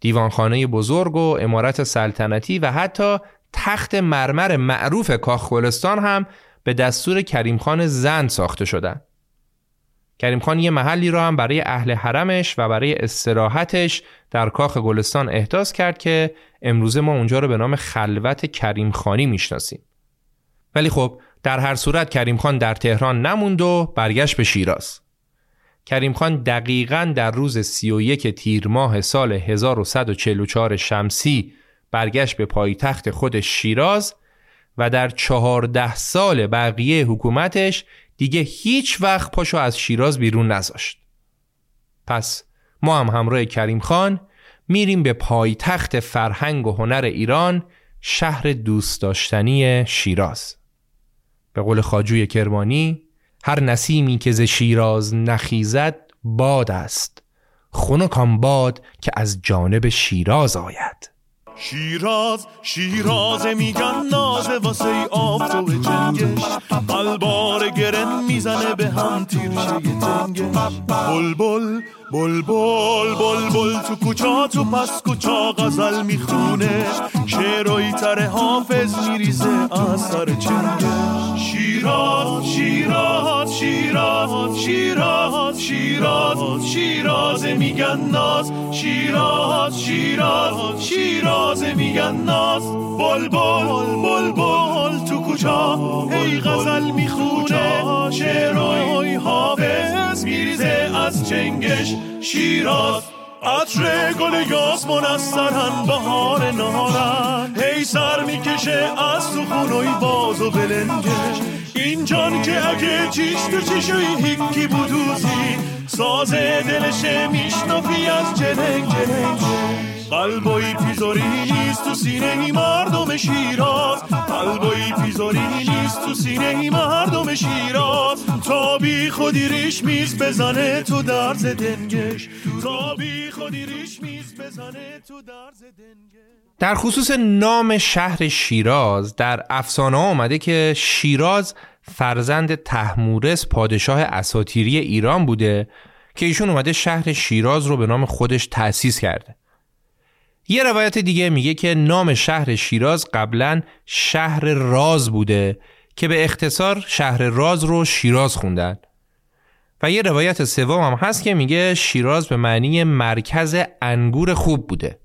دیوانخانه بزرگ و امارت سلطنتی و حتی تخت مرمر معروف کاخ گلستان هم به دستور کریم خان زند ساخته شدن. کریم خان یه محلی را هم برای اهل حرمش و برای استراحتش در کاخ گلستان احداث کرد که امروزه ما اونجا رو به نام خلوت کریم خانی می‌شناسیم. ولی خب در هر صورت کریم خان در تهران نموند و برگشت به شیراز. کریم خان دقیقا در روز 31 تیر ماه سال 1144 شمسی برگشت به پایتخت خود شیراز و در چهارده سال بقیه حکومتش دیگه هیچ وقت پاشو از شیراز بیرون نذاشت. پس ما هم همراه کریم خان میریم به پایتخت فرهنگ و هنر ایران شهر دوست داشتنی شیراز. به قول خاجوی کرمانی هر نسیمی که ز شیراز نخیزد باد است خنک باد که از جانب شیراز آید شیراز شیراز میگن نازه واسه آفتاب جنگش. البار گرن می‌زنه به هم تیرشه تنگش بل بل بل بل بل تو کوچا تو پس کوچا غزل می‌خونه. شعرهای تر حافظ میریزه از سر شیراز شیراز شیراز شیراز شیراز شیراز میگن ناز شیراز شیراز شیراز میگن ناز بل بل تو کوچا ای غزل می‌خونه. شعرهای حافظ میریزه از چنگش. شیراز عطر گل یاس منسترن بهار نهارن هی سر می‌کشه از تو خونوی باز و بلنگش. این جان که اگه چیش تو چیشوی هیکی بودوزی ساز دلشه میشنفی از جلنگ جلنگ قلبایی پیزاری نیست تو سینه ای مردم شیراز قلبایی پیزاری نیست تو سینه ای مردم شیراز تا بی خودی ریش میز بزنه تو درز دنگش تا بی خودی ریش میز بزنه تو درز دنگش در خصوص نام شهر شیراز در افسانه آمده که شیراز فرزند تحمورس پادشاه اساتیری ایران بوده که ایشون اومده شهر شیراز رو به نام خودش تأسیس کرده. یه روایت دیگه میگه که نام شهر شیراز قبلا شهر راز بوده که به اختصار شهر راز رو شیراز خوندن. و یه روایت سوم هم هست که میگه شیراز به معنی مرکز انگور خوب بوده.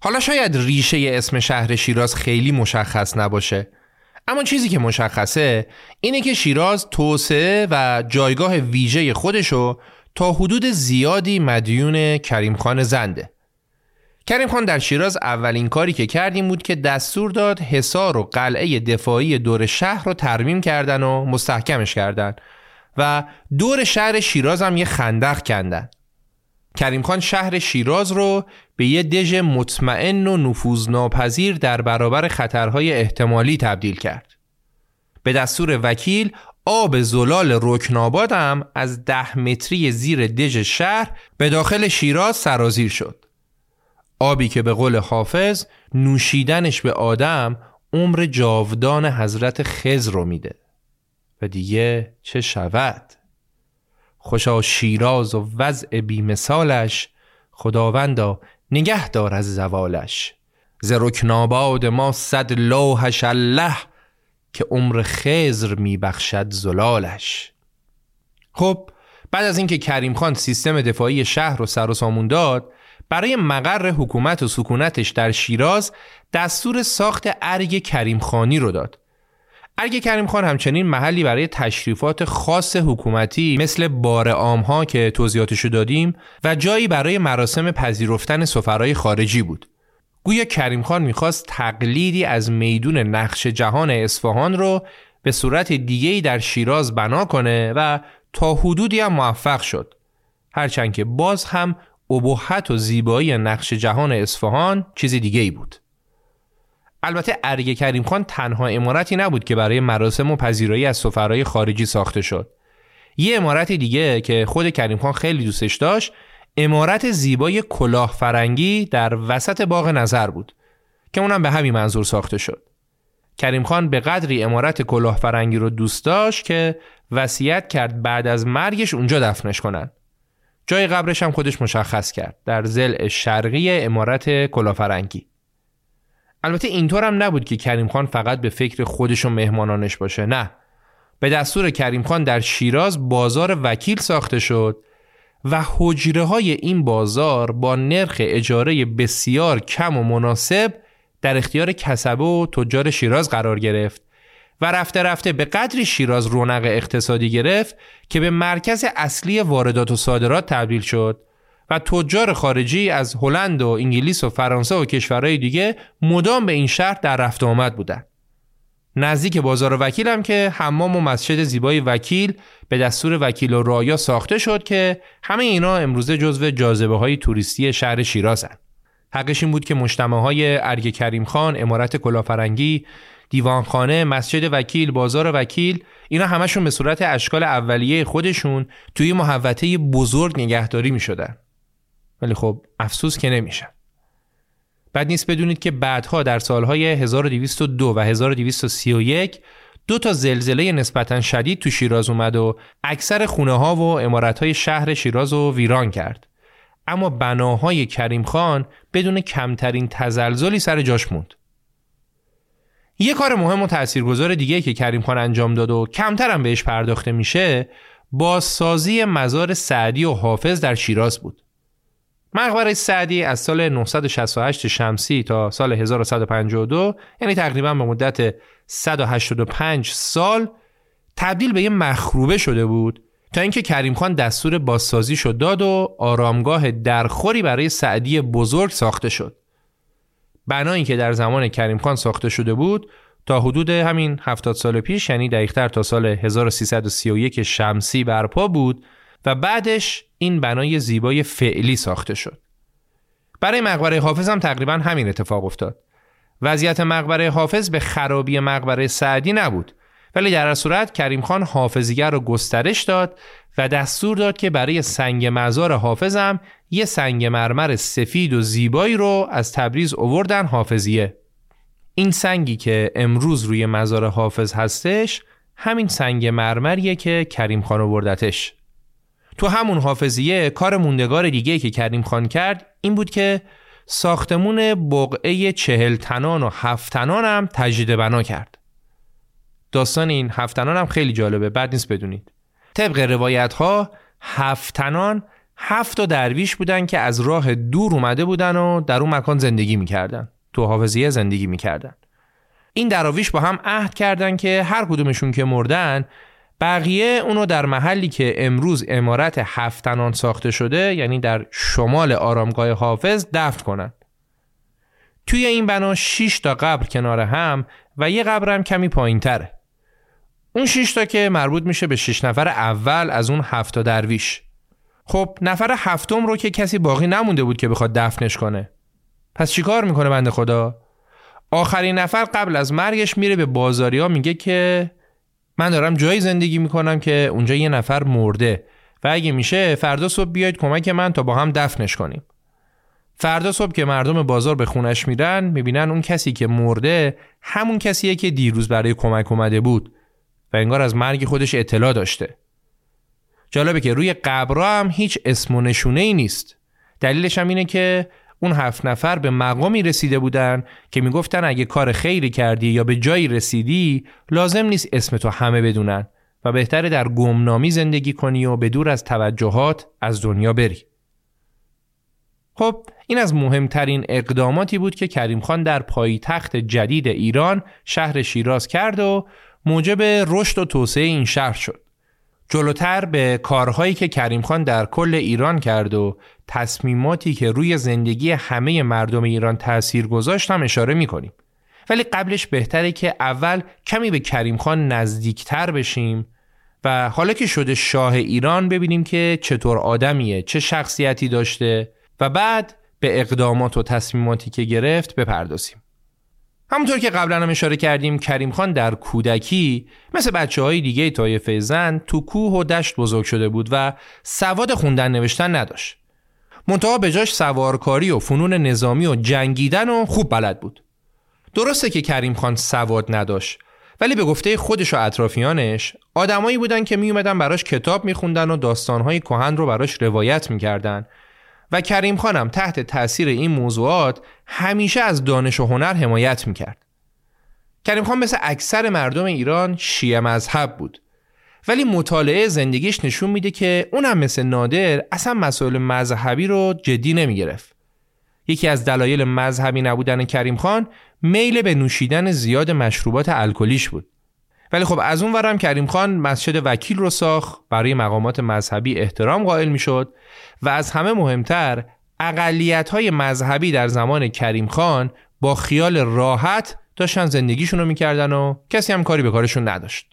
حالا شاید ریشه اسم شهر شیراز خیلی مشخص نباشه. اما چیزی که مشخصه اینه که شیراز توسعه و جایگاه ویژه خودشو تا حدود زیادی مدیون کریم خان زنده. کریم خان در شیراز اولین کاری که کردیم بود که دستور داد حصار و قلعه دفاعی دور شهر رو ترمیم کردن و مستحکمش کردن و دور شهر شیراز هم یه خندق کندن کریم خان شهر شیراز رو به یه دژ مطمئن و نفوذناپذیر در برابر خطرهای احتمالی تبدیل کرد. به دستور وکیل آب زلال رکناباد هم از ده متری زیر دژ شهر به داخل شیراز سرازیر شد. آبی که به قول حافظ نوشیدنش به آدم عمر جاودان حضرت خز رو میده. و دیگه چه شود؟ خوشا شیراز و وضع بیمثالش خداوندا نگه دار از زوالش. ز رکناباد ما صد لوحش الله که عمر خزر میبخشد زلالش. خب بعد از اینکه کریم خان سیستم دفاعی شهر رو سر و سامون داد برای مقر حکومت و سکونتش در شیراز دستور ساخت ارگ کریم خانی رو داد. ارگ کریم خان همچنین محلی برای تشریفات خاص حکومتی مثل بار ها که توضیحاتشو دادیم و جایی برای مراسم پذیرفتن سفرهای خارجی بود. گویا کریم خان می‌خواست تقلیدی از میدون نقش جهان اصفهان رو به صورت دیگهی در شیراز بنا کنه و تا حدودی هم موفق شد. هرچند که باز هم ابهت و زیبایی نقش جهان اصفهان چیز دیگه ای بود. البته ارگ کریم خان تنها امارتی نبود که برای مراسم و پذیرایی از سفرهای خارجی ساخته شد. یه امارت دیگه که خود کریم خان خیلی دوستش داشت امارت زیبای کلاه فرنگی در وسط باغ نظر بود که اونم به همین منظور ساخته شد. کریم خان به قدری امارت کلاه فرنگی رو دوست داشت که وصیت کرد بعد از مرگش اونجا دفنش کنن. جای قبرش هم خودش مشخص کرد در زل شرقی امارت کلافرنگی. البته اینطور هم نبود که کریم خان فقط به فکر خودش و مهمانانش باشه نه. به دستور کریم خان در شیراز بازار وکیل ساخته شد و حجره های این بازار با نرخ اجاره بسیار کم و مناسب در اختیار کسبه و تجار شیراز قرار گرفت. و رفته رفته به قدری شیراز رونق اقتصادی گرفت که به مرکز اصلی واردات و صادرات تبدیل شد و تجار خارجی از هلند و انگلیس و فرانسه و کشورهای دیگه مدام به این شهر در رفت آمد بودند. نزدیک بازار وکیل هم که حمام و مسجد زیبای وکیل به دستور وکیل و رایا ساخته شد که همه اینا امروزه جزو جاذبه های توریستی شهر شیرازن. حقش این بود که مجتمع های ارگ کریم خان، امارت کلافرنگی، دیوانخانه، مسجد وکیل، بازار وکیل اینا همشون به صورت اشکال اولیه خودشون توی محوطه بزرگ نگهداری می شدن. ولی خب افسوس که نمیشن. بعد نیست بدونید که بعدها در سالهای 1202 و 1231 دو تا زلزله نسبتا شدید تو شیراز اومد و اکثر خونه ها و امارت های شهر شیراز رو ویران کرد. اما بناهای کریم خان بدون کمترین تزلزلی سر جاش موند. یه کار مهم و تاثیرگذار دیگه که کریم خان انجام داد و کمتر هم بهش پرداخته میشه بازسازی مزار سعدی و حافظ در شیراز بود. مقبره سعدی از سال 968 شمسی تا سال 1152 یعنی تقریبا به مدت 185 سال تبدیل به یه مخروبه شده بود تا اینکه کریم خان دستور بازسازی شد داد و آرامگاه درخوری برای سعدی بزرگ ساخته شد. بنایی که در زمان کریم خان ساخته شده بود تا حدود همین 70 سال پیش یعنی دقیقتر تا سال 1331 شمسی برپا بود و بعدش این بنای زیبای فعلی ساخته شد. برای مقبره حافظ هم تقریبا همین اتفاق افتاد. وضعیت مقبره حافظ به خرابی مقبره سعدی نبود ولی در صورت کریم خان حافظیگر رو گسترش داد و دستور داد که برای سنگ مزار حافظم یه سنگ مرمر سفید و زیبایی رو از تبریز اووردن حافظیه. این سنگی که امروز روی مزار حافظ هستش همین سنگ مرمریه که کریم خان اووردتش تو همون حافظیه کار موندگار دیگه که کریم خان کرد این بود که ساختمون بقعه چهل تنان و هفت تنان هم تجدید بنا کرد. داستان این هفت تنان هم خیلی جالبه بد نیست بدونید. طبق روایت ها هفتنان هفت تا درویش بودن که از راه دور اومده بودن و در اون مکان زندگی می‌کردن. تو حافظیه زندگی می‌کردن. این دراویش با هم عهد کردن که هر کدومشون که مردن بقیه اونو در محلی که امروز امارت هفتنان ساخته شده یعنی در شمال آرامگاه حافظ دفن کنن. توی این بنا 6 تا قبر کنار هم و یه قبر هم کمی پایین تره. اون 6 تا که مربوط میشه به 6 نفر اول از اون 7 تا درویش. خب نفر هفتم رو که کسی باقی نمونده بود که بخواد دفنش کنه. پس چیکار می‌کنه بنده خدا؟ آخرین نفر قبل از مرگش میره به بازاریا میگه که من دارم جایی زندگی می‌کنم که اونجا یه نفر مرده و اگه میشه فردا صبح بیاید کمک من تا با هم دفنش کنیم. فردا صبح که مردم بازار به خونش میرن می‌بینن اون کسی که مرده همون کسیه که دیروز برای کمک اومده بود و انگار از مرگ خودش اطلاع داشته. جالبه که روی قبرها هم هیچ اسم و نشونه ای نیست دلیلش هم اینه که اون هفت نفر به مقامی رسیده بودن که می‌گفتن اگه کار خیری کردی یا به جایی رسیدی لازم نیست اسم تو همه بدونن و بهتره در گمنامی زندگی کنی و به دور از توجهات از دنیا بری خب این از مهمترین اقداماتی بود که کریم خان در پایتخت جدید ایران شهر شیراز کرد و موجب رشد و توسعه این شهر شد. جلوتر به کارهایی که کریم خان در کل ایران کرد و تصمیماتی که روی زندگی همه مردم ایران تأثیر گذاشت هم اشاره می کنیم. ولی قبلش بهتره که اول کمی به کریم خان نزدیکتر بشیم و حالا که شده شاه ایران ببینیم که چطور آدمیه چه شخصیتی داشته و بعد به اقدامات و تصمیماتی که گرفت بپردازیم همونطور که قبلا هم اشاره کردیم کریم خان در کودکی مثل بچه های دیگه طایفه زن تو کوه و دشت بزرگ شده بود و سواد خوندن نوشتن نداشت. منتها به جاش سوارکاری و فنون نظامی و جنگیدن و خوب بلد بود. درسته که کریم خان سواد نداشت ولی به گفته خودش و اطرافیانش آدمایی بودن که می اومدن براش کتاب میخوندن و داستانهای کهن رو براش روایت می‌کردن. و کریم خانم تحت تاثیر این موضوعات همیشه از دانش و هنر حمایت می‌کرد. کریم خان مثل اکثر مردم ایران شیعه مذهب بود ولی مطالعه زندگیش نشون میده که اونم مثل نادر اصلا مسائل مذهبی رو جدی نمی‌گرفت. یکی از دلایل مذهبی نبودن کریم خان میل به نوشیدن زیاد مشروبات الکلیش بود. ولی خب از اون ورم کریم خان مسجد وکیل رو ساخت برای مقامات مذهبی احترام قائل می‌شد و از همه مهمتر اقلیت های مذهبی در زمان کریم خان با خیال راحت داشتن زندگیشون رو می‌کردن و کسی هم کاری به کارشون نداشت.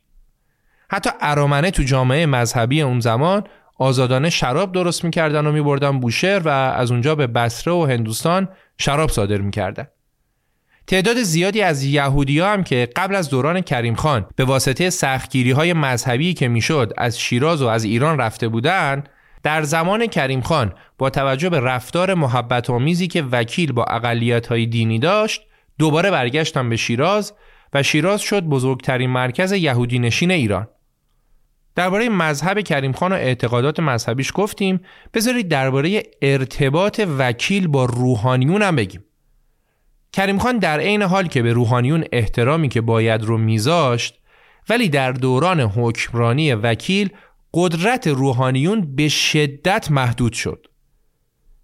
حتی ارامنه تو جامعه مذهبی اون زمان آزادانه شراب درست می‌کردن و میبردن بوشهر و از اونجا به بصره و هندوستان شراب صادر می‌کردن. تعداد زیادی از یهودی هم که قبل از دوران کریم خان به واسطه سختگیری های مذهبی که می‌شد از شیراز و از ایران رفته بودند در زمان کریم خان با توجه به رفتار محبت آمیزی که وکیل با اقلیت های دینی داشت دوباره برگشتن به شیراز و شیراز شد بزرگترین مرکز یهودی نشین ایران. درباره مذهب کریم خان و اعتقادات مذهبیش گفتیم بذارید درباره ارتباط وکیل با روحانیون هم بگیم. کریم خان در عین حال که به روحانیون احترامی که باید رو میذاشت ولی در دوران حکمرانی وکیل قدرت روحانیون به شدت محدود شد.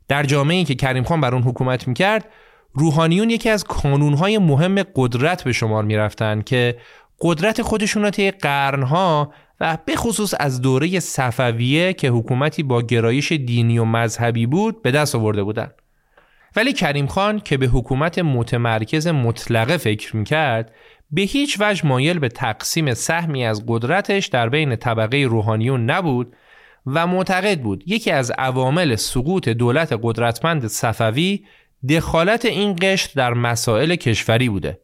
در جامعه که کریم خان بر اون حکومت می‌کرد روحانیون یکی از کانونهای مهم قدرت به شمار می‌رفتن که قدرت خودشون را طی قرنها و به خصوص از دوره صفویه که حکومتی با گرایش دینی و مذهبی بود به دست آورده بودند. ولی کریم خان که به حکومت متمرکز مطلقه فکر می‌کرد به هیچ وجه مایل به تقسیم سهمی از قدرتش در بین طبقه روحانیون نبود و معتقد بود یکی از عوامل سقوط دولت قدرتمند صفوی دخالت این قشر در مسائل کشوری بوده.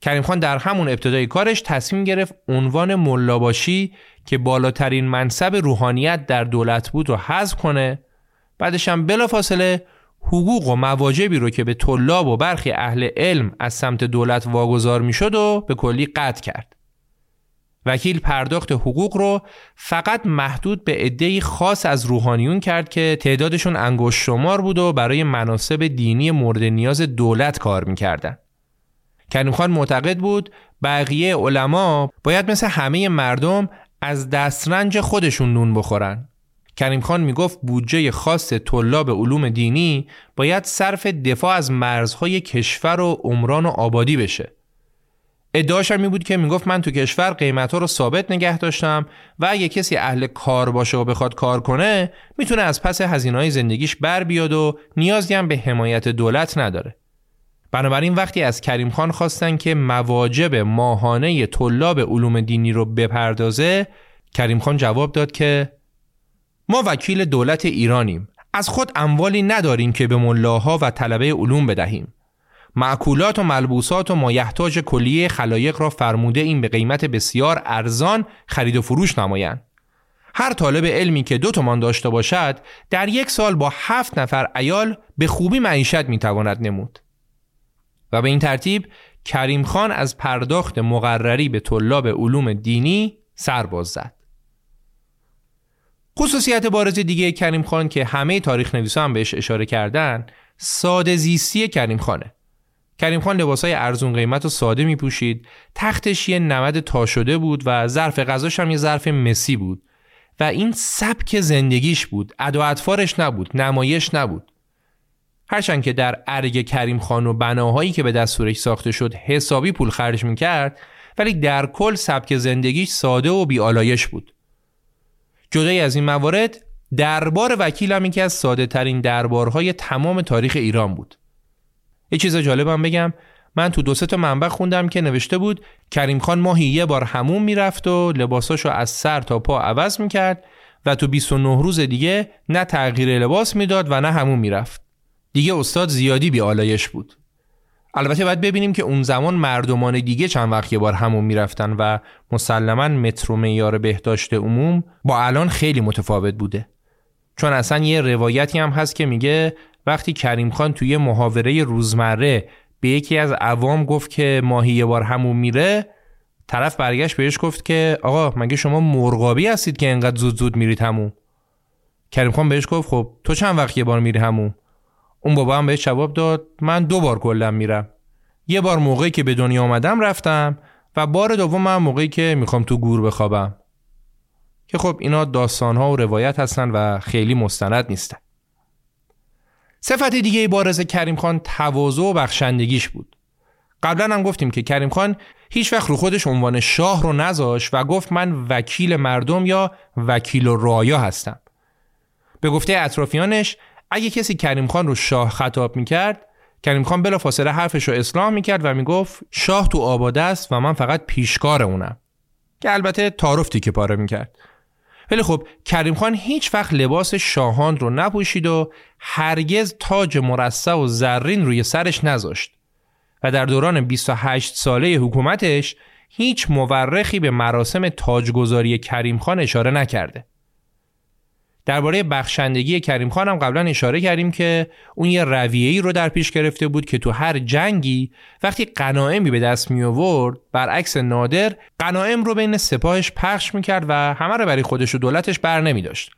کریم خان در همون ابتدای کارش تصمیم گرفت عنوان ملاباشی که بالاترین منصب روحانیت در دولت بود رو حذف کنه بعدش هم بلافاصله حقوق و مواجبی رو که به طلاب و برخی اهل علم از سمت دولت واگذار می‌شد و به کلی قطع کرد. وکیل پرداخت حقوق رو فقط محدود به عده‌ای خاص از روحانیون کرد که تعدادشون انگشت شمار بود و برای مناسب دینی مورد نیاز دولت کار می‌کردن. کریم خان معتقد بود بقیه علما باید مثل همه مردم از دسترنج خودشون نون بخورن کریم خان می‌گفت بودجه خاص طلاب علوم دینی باید صرف دفاع از مرزهای کشور و عمران و آبادی بشه. ادعاش می بود که می‌گفت من تو کشور قیمت ها رو ثابت نگه داشتم و اگه کسی اهل کار باشه و بخواد کار کنه می‌تونه از پس هزینه های زندگیش بر بیاد و نیازی هم به حمایت دولت نداره. بنابراین وقتی از کریم خان خواستن که مواجب ماهانه طلاب علوم دینی رو بپردازه کریم خان جواب داد که ما وکیل دولت ایرانیم. از خود اموالی نداریم که به ملاها و طلبه علوم بدهیم. معکولات و ملبوسات و مایحتاج کلیه خلایق را فرموده این به قیمت بسیار ارزان خرید و فروش نمایند. هر طالب علمی که دو تومان داشته باشد در یک سال با هفت نفر ایال به خوبی معیشت می‌تواند نمود. و به این ترتیب کریم خان از پرداخت مقرری به طلاب علوم دینی سر باز زد. خصوصیت بارز دیگه کریم خان که همه تاریخ نویسا هم بهش اشاره کردن ساده زیستی کریم خانه. کریم خان لباسای ارزون قیمت و ساده می پوشید تختش یه نمد تا شده بود و ظرف غذاش هم یه ظرف مسی بود. و این سبک زندگیش بود. ادا اطفارش نبود نمایش نبود. هرچند که در ارگ کریم خان و بناهایی که به دستورش ساخته شد حسابی پول خرج می‌کرد ولی در کل سبک زندگیش ساده و بیالایش بود. جدای از این موارد دربار وکیل هم یکی از ساده ترین دربارهای تمام تاریخ ایران بود. یه چیز جالبم بگم من تو دو تا منبع خوندم که نوشته بود کریم خان ماهی یه بار همون می‌رفت و لباساشو از سر تا پا عوض می‌کرد و تو 29 روز دیگه نه تغییر لباس می‌داد و نه همون می‌رفت. دیگه استاد زیادی بی آلایش بود. البته باید ببینیم که اون زمان مردمان دیگه چند وقت یه بار همون می‌رفتن و مسلما مترو میار بهداشت عموم با الان خیلی متفاوت بوده. چون اصلا یه روایتی هم هست که میگه وقتی کریم خان توی محاوره روزمره به یکی از عوام گفت که ماهی یه بار همون میره طرف برگشت بهش گفت که آقا مگه شما مرغابی هستید که انقدر زود زود میرید همون؟ کریم خان بهش گفت خب تو چند وقت یه بار میری همون؟ اون بابا هم بهش جواب داد من دو بار کلا میرم. یه بار موقعی که به دنیا آمدم رفتم و بار دوم من موقعی که می‌خوام تو گور بخوابم. که خب اینا داستان ها و روایت هستن و خیلی مستند نیستن. صفت دیگه بارز کریم خان تواضع و بخشندگیش بود. قبلا هم گفتیم که کریم خان هیچ وقت رو خودش عنوان شاه رو نذاشت و گفت من وکیل مردم یا وکیل و رایا هستم. به گفته اطرافیانش اگه کسی کریم خان رو شاه خطاب می‌کرد کریم خان بلا فاصله حرفش رو اصلاح می‌کرد و می‌گفت شاه تو آباده است و من فقط پیشکار اونم. که البته که پاره می‌کرد. ولی خب کریم خان هیچ وقت لباس شاهان رو نپوشید و هرگز تاج مرصع و زرین روی سرش نذاشت. و در دوران 28 ساله حکومتش هیچ مورخی به مراسم تاجگذاری کریم خان اشاره نکرده. درباره بخشندگی کریم خان هم قبلا اشاره کردیم که اون یه رویه‌ای رو در پیش گرفته بود که تو هر جنگی وقتی قنائمی به دست می آورد برعکس نادر قنائم رو بین سپاهش پخش می‌کرد و همه رو برای خودش و دولتش بر نمی داشت.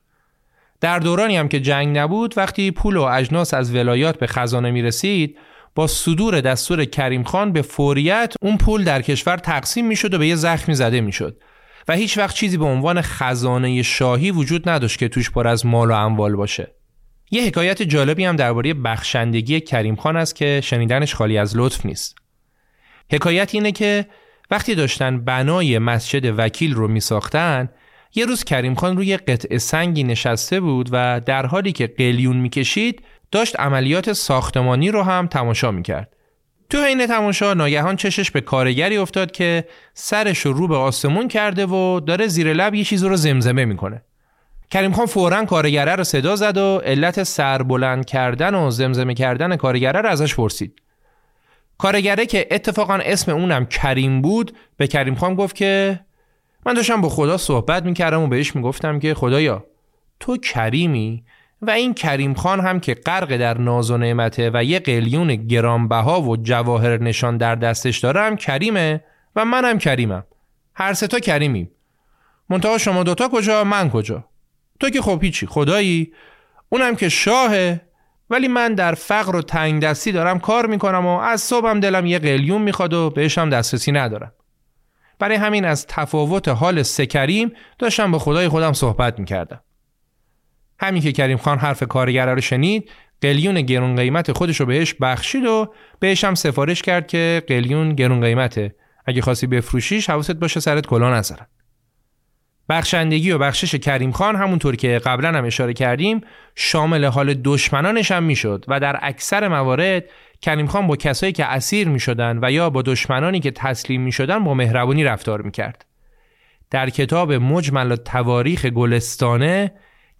در دورانی هم که جنگ نبود وقتی پول و اجناس از ولایات به خزانه می رسید با صدور دستور کریم خان به فوریت اون پول در کشور تقسیم می شد و به یه زخمی زده می شد و هیچ وقت چیزی به عنوان خزانه شاهی وجود نداشت که توش پر از مال و اموال باشه. یه حکایت جالبی هم درباره بخشندگی کریم خان است که شنیدنش خالی از لطف نیست. حکایت اینه که وقتی داشتن بنای مسجد وکیل رو می ساختن یه روز کریم خان روی قطع سنگی نشسته بود و در حالی که قلیون می‌کشید داشت عملیات ساختمانی رو هم تماشا می‌کرد. تو حین تماشا ناگهان چشش به کارگری افتاد که سرش رو رو به آسمون کرده و داره زیر لب یه چیز رو زمزمه می‌کنه. کریم خان فورا کارگره رو صدا زد و علت سر بلند کردن و زمزمه کردن کارگره رو ازش پرسید. کارگره که اتفاقا اسم اونم کریم بود به کریم خان گفت که من داشتم با خدا صحبت می‌کردم و بهش می‌گفتم که خدایا تو کریمی و این کریم خان هم که غرق در ناز و نعمته و یه قلیون گرانبها و جواهر نشان در دستش داره هم کریمه و منم کریمم. هر سه تا کریمیم. منتها شما دوتا کجا؟ من کجا؟ تو که خب هیچی. خدایی؟ اونم که شاهه. ولی من در فقر و تنگ دستی دارم کار می‌کنم و از صبحم دلم یه قلیون می‌خواد و بهشم دسترسی ندارم. برای همین از تفاوت حال سه کریم داشتم با خدای خودم صحبت می‌کردم. همین که کریم خان حرف کارگر رو شنید قلیون گرون قیمت خودش رو بهش بخشید و بهش هم سفارش کرد که قلیون گرون قیمته اگه خواستی بفروشیش حواست باشه سرت کلا نذارن بخشندگی و بخشش کریم خان همونطور که قبلا هم اشاره کردیم شامل حال دشمنانش هم می‌شد و در اکثر موارد کریم خان با کسایی که اسیر می شدن و یا با دشمنانی که تسلیم می شدن با مهربانی رفتار می کرد. در کتاب مجمل تواریخ گلستانه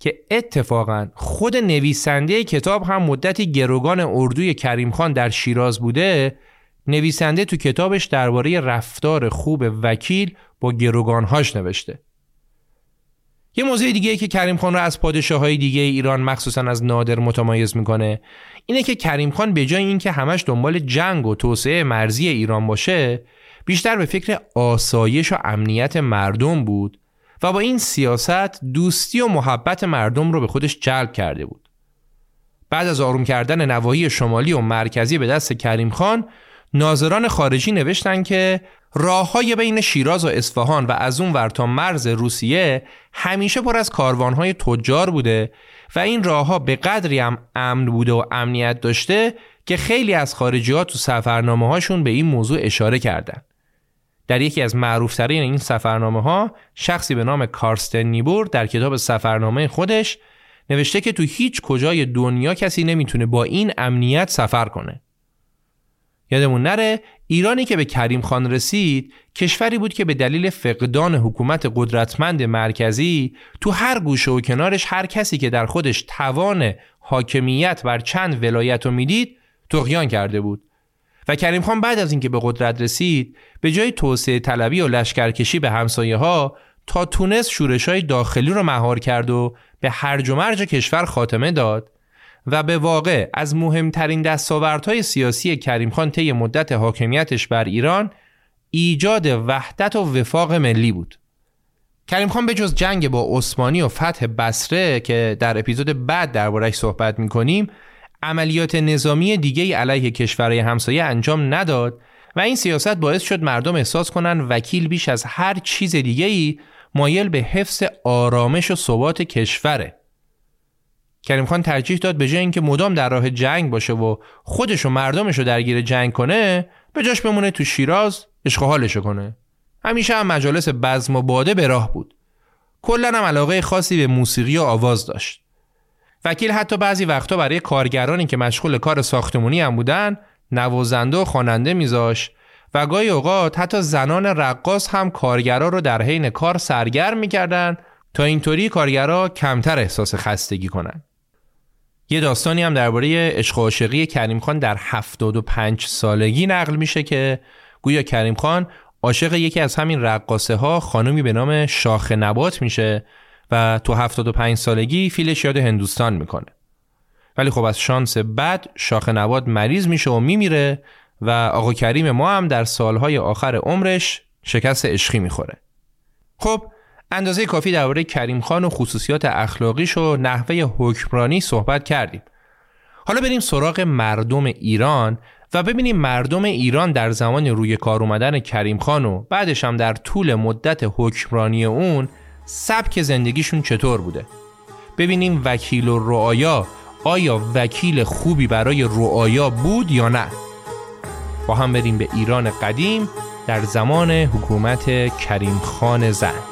که اتفاقا خود نویسنده کتاب هم مدتی گروگان اردوی کریم خان در شیراز بوده نویسنده تو کتابش درباره رفتار خوب وکیل با گروگانهاش نوشته. یه موضوع دیگه که کریم خان رو از پادشاه های دیگه ایران مخصوصا از نادر متمایز می‌کنه اینه که کریم خان به جای اینکه همش دنبال جنگ و توسعه مرزی ایران باشه بیشتر به فکر آسایش و امنیت مردم بود. و با این سیاست دوستی و محبت مردم رو به خودش جلب کرده بود. بعد از آروم کردن نواحی شمالی و مرکزی به دست کریم خان ناظران خارجی نوشتن که راه های بین شیراز و اصفهان و از اون ور تا مرز روسیه همیشه پر از کاروانهای تجار بوده و این راهها به قدری هم امن بوده و امنیت داشته که خیلی از خارجی ها تو سفرنامه هاشون به این موضوع اشاره کردن. در یکی از معروفترین این سفرنامه ها شخصی به نام کارستن نیبور در کتاب سفرنامه خودش نوشته که تو هیچ کجای دنیا کسی نمی‌تونه با این امنیت سفر کنه. یادمون نره ایرانی که به کریم خان رسید کشوری بود که به دلیل فقدان حکومت قدرتمند مرکزی تو هر گوشه و کنارش هر کسی که در خودش توان حاکمیت بر چند ولایت رو می‌دید تقیان کرده بود و کریم خان بعد از اینکه به قدرت رسید به جای توسعه طلبی و لشکرکشی به همسایه ها تا تونست شورش های داخلی رو مهار کرد و به هرج و مرج کشور خاتمه داد و به واقع از مهمترین دستاوردهای سیاسی کریم خان طی مدت حاکمیتش بر ایران ایجاد وحدت و وفاق ملی بود. کریم خان به جز جنگ با عثمانی و فتح بسره که در اپیزود بعد دربارش صحبت می‌کنیم عملیات نظامی دیگه علیه کشورهای همسایه انجام نداد و این سیاست باعث شد مردم احساس کنن وکیل بیش از هر چیز دیگه ای مایل به حفظ آرامش و ثبات کشوره. کریم خان ترجیح داد به جای اینکه مدام در راه جنگ باشه و خودش و مردمش رو درگیر جنگ کنه به جاش بمونه تو شیراز اشغالش کنه. همیشه هم مجالس بزم و باده به راه بود. کلا هم علاقه خاصی به موسیقی و آواز داشت. وکیل حتی بعضی وقتا برای کارگرانی که مشغول کار ساختمونی هم بودن نوازنده و خواننده میذاش و گاهی اوقات حتی زنان رقاص هم کارگرا رو در حین کار سرگرم می‌کردن تا اینطوری کارگرا کمتر احساس خستگی کنن. یه داستانی هم درباره عشق و عاشقی کریم خان در 75 سالگی نقل میشه که گویا کریم خان عاشق یکی از همین رقاصه ها خانمی به نام شاخ نبات میشه و تو 75 سالگی فیلش یاد هندوستان می‌کنه. ولی خب از شانس بد شاخ نبات مریض میشه و میمیره و آقا کریم ما هم در سالهای آخر عمرش شکست عشقی می‌خوره. خب اندازه کافی درباره کریم خان و خصوصیات اخلاقیش و نحوه حکمرانی صحبت کردیم. حالا بریم سراغ مردم ایران و ببینیم مردم ایران در زمان روی کار اومدن کریم خان و بعدش هم در طول مدت حکمرانی اون سبک زندگیشون چطور بوده. ببینیم وکیل و رعایا آیا وکیل خوبی برای رعایا بود یا نه؟ با هم بریم به ایران قدیم در زمان حکومت کریم خان زند.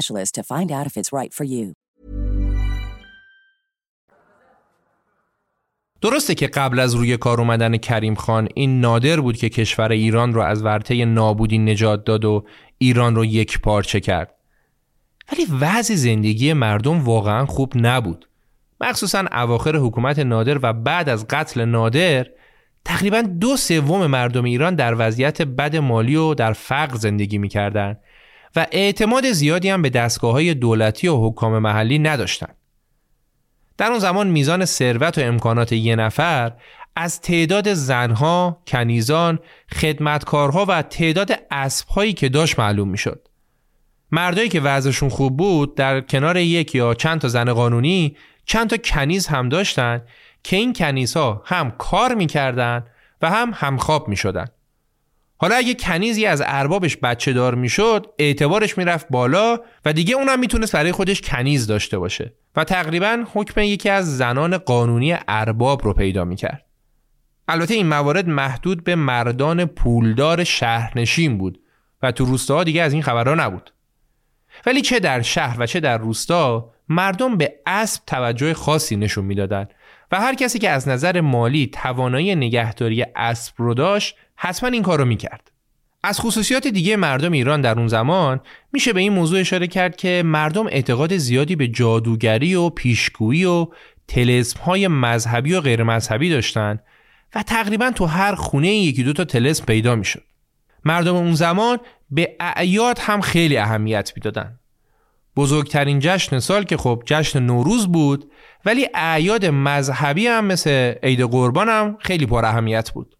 to find out if it's right for you. درسته که قبل از روی کار اومدن کریم خان این نادر بود که کشور ایران رو از ورطه نابودی نجات داد و ایران رو یک پارچه کرد. ولی وضع زندگی مردم واقعا خوب نبود. مخصوصا اواخر حکومت نادر و بعد از قتل نادر تقریبا دو سوم مردم ایران در وضعیت بد مالی و در فقر زندگی می‌کردند و اعتماد زیادی هم به دستگاه های دولتی و حکام محلی نداشتند. در اون زمان میزان ثروت و امکانات یه نفر از تعداد زنها، کنیزان، خدمتکارها و تعداد اسبهایی که داشت معلوم می‌شد. مردایی که وضعشون خوب بود در کنار یک یا چند تا زن قانونی چند تا کنیز هم داشتن که این کنیزها هم کار می‌کردن و هم همخواب می‌شدن. حالا اگه کنیزی از اربابش بچه دار می‌شد اعتبارش می‌رفت بالا و دیگه اونم می‌تونست برای خودش کنیز داشته باشه و تقریبا حکم یکی از زنان قانونی ارباب رو پیدا می‌کرد. البته این موارد محدود به مردان پولدار شهرنشین بود و تو روستاها دیگه از این خبرها نبود. ولی چه در شهر و چه در روستا مردم به اسب توجه خاصی نشون می‌دادند و هر کسی که از نظر مالی توانایی نگهداری اسب رو داشت حتما این کار رو می‌کرد. از خصوصیات دیگه مردم ایران در اون زمان میشه به این موضوع اشاره کرد که مردم اعتقاد زیادی به جادوگری و پیشگویی و تلسم های مذهبی و غیر مذهبی داشتن و تقریبا تو هر خونه یکی دو تا تلسم پیدا می‌شد. مردم اون زمان به اعیاد هم خیلی اهمیت می‌دادن. بزرگترین جشن سال که خب جشن نوروز بود ولی اعیاد مذهبی هم مثل عید قربان هم خیلی پر اهمیت بود.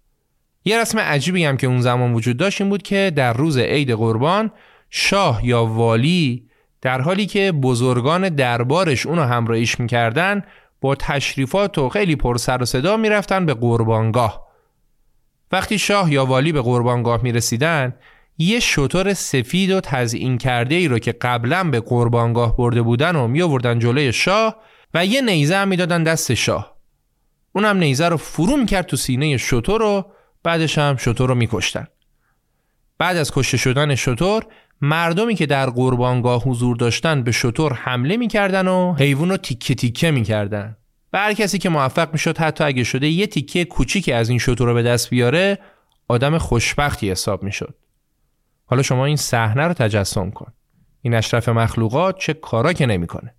یه رسم عجیبی هم که اون زمان وجود داشت این بود که در روز عید قربان شاه یا والی در حالی که بزرگان دربارش اونو همراهیش می‌کردن با تشریفات و خیلی پر سر و صدا می‌رفتن به قربانگاه. وقتی شاه یا والی به قربانگاه می‌رسیدن یه شطور سفید و تزیین کرده ای رو که قبلا به قربانگاه برده بودن و می آوردن جلوی شاه و یه نیزه هم می‌دادن دست شاه. اونم نیزه رو فرو می‌کرد تو سینه شطور رو بعدش هم شطور رو میکشتن. بعد از کشته شدن شطور مردمی که در قربانگاه حضور داشتن به شطور حمله می‌کردن و حیوان رو تیکه تیکه می‌کردن. و هر کسی که موفق می‌شد حتی اگه شده یه تیکه کوچیکی از این شطور رو به دست بیاره آدم خوشبختی حساب می‌شد. حالا شما این صحنه رو تجسم کن. این اشرف مخلوقات چه کارا که نمی‌کنه.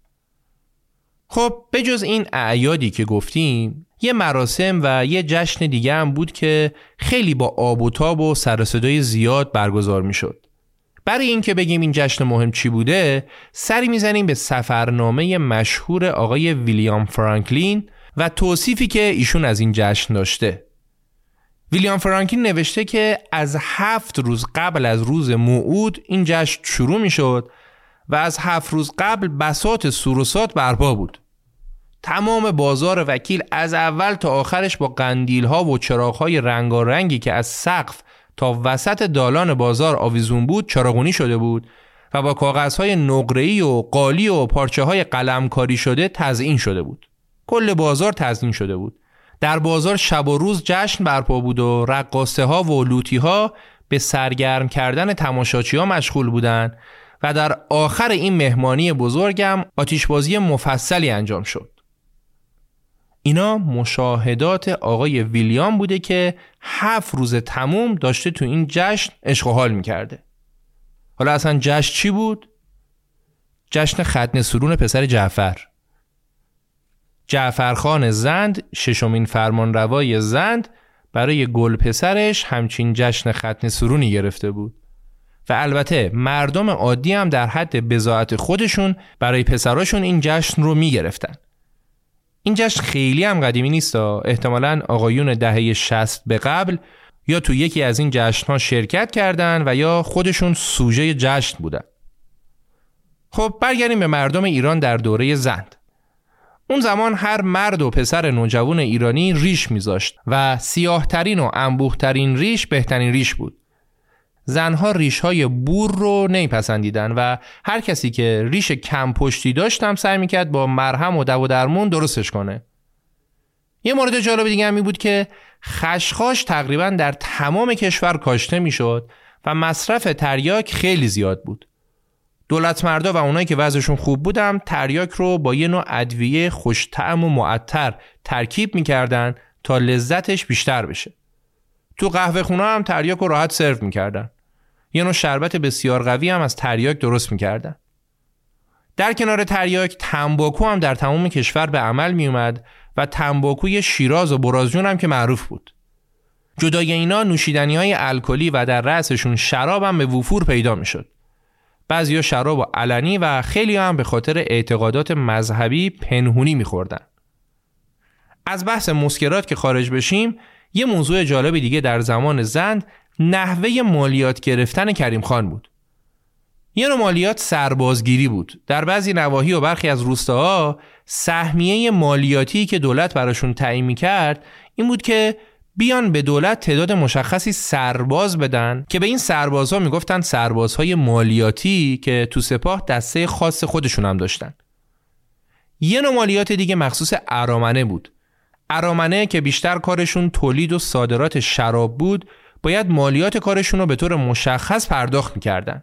خب بجز این اعیادی که گفتیم یه مراسم و یه جشن دیگه هم بود که خیلی با آب و تاب و سر صدای زیاد برگزار می‌شد. برای اینکه بگیم این جشن مهم چی بوده سری می‌زنیم به سفرنامه مشهور آقای ویلیام فرانکلین و توصیفی که ایشون از این جشن داشته ویلیام فرانکلین نوشته که از هفت روز قبل از روز موعود این جشن شروع می شد و از هفت روز قبل بسات سوروسات برپا بود تمام بازار وکیل از اول تا آخرش با قندیل ها و چراغ های رنگارنگی که از سقف تا وسط دالان بازار آویزون بود چراغونی شده بود و با کاغذ های نقره‌ای و قالی و پارچه های قلمکاری شده تزیین شده بود کل بازار تزیین شده بود در بازار شب و روز جشن برپا بود و رقاصه ها و لوتی ها به سرگرم کردن تماشاچی ها مشغول بودند و در آخر این مهمانی بزرگم آتیشبازی مفصلی انجام شد. اینا مشاهدات آقای ویلیام بوده که هفت روز تموم داشته تو این جشن عشق و حال می‌کرده. حالا اصلا جشن چی بود؟ جشن ختن سرون پسر جعفر. جعفرخان زند ششمین فرمانروای زند برای گل پسرش همچین جشن ختن سرونی گرفته بود و البته مردم عادی هم در حد بزاعت خودشون برای پسراشون این جشن رو می گرفتن. این جشن خیلی هم قدیمی نیست احتمالا آقایون دهه 60 به قبل یا تو یکی از این جشن ها شرکت کردن و یا خودشون سوژه جشن بودن. خب برگردیم به مردم ایران در دوره زند. اون زمان هر مرد و پسر نوجوان ایرانی ریش میذاشت و سیاهترین و انبوهترین ریش بهترین ریش بود. زنها ریش های بور رو نمیپسندیدن و هر کسی که ریش کم پشتی داشت هم سعی می‌کرد با مرهم و دو درمون درستش کنه یه مورد جالب دیگه هم بود که خشخاش تقریبا در تمام کشور کاشته می‌شد و مصرف تریاک خیلی زیاد بود دولت مردا و اونایی که وضعشون خوب بودم تریاک رو با یه نوع ادویه خوشتعم و معطر ترکیب می‌کردن تا لذتش بیشتر بشه. تو قهوه خونه هم تریاک رو راحت سرو می‌کردن. یه نوع شربت بسیار قوی هم از تریاک درست می‌کردن. در کنار تریاک تنباکو هم در تمام کشور به عمل میومد و تنباکوی شیراز و برازجون هم که معروف بود. جدای اینا نوشیدنی های الکلی و در رأسشون شراب هم به وفور پیدا می‌شد. بعضیا شراب و علنی و خیلی هم به خاطر اعتقادات مذهبی پنهونی میخوردن. از بحث مسکرات که خارج بشیم یه موضوع جالب دیگه در زمان زند نحوه مالیات گرفتن کریم خان بود. یه نوع مالیات سربازگیری بود. در بعضی نواحی و برخی از روستاها سهمیه مالیاتی که دولت براشون تعیین کرد این بود که بیان به دولت تعداد مشخصی سرباز بدن که به این سربازها می‌گفتن سربازهای مالیاتی که تو سپاه دسته خاص خودشون هم داشتن. یه نوع مالیات دیگه مخصوص ارامنه بود. ارامنه که بیشتر کارشون تولید و صادرات شراب بود باید مالیات کارشون رو به طور مشخص پرداخت می‌کردن.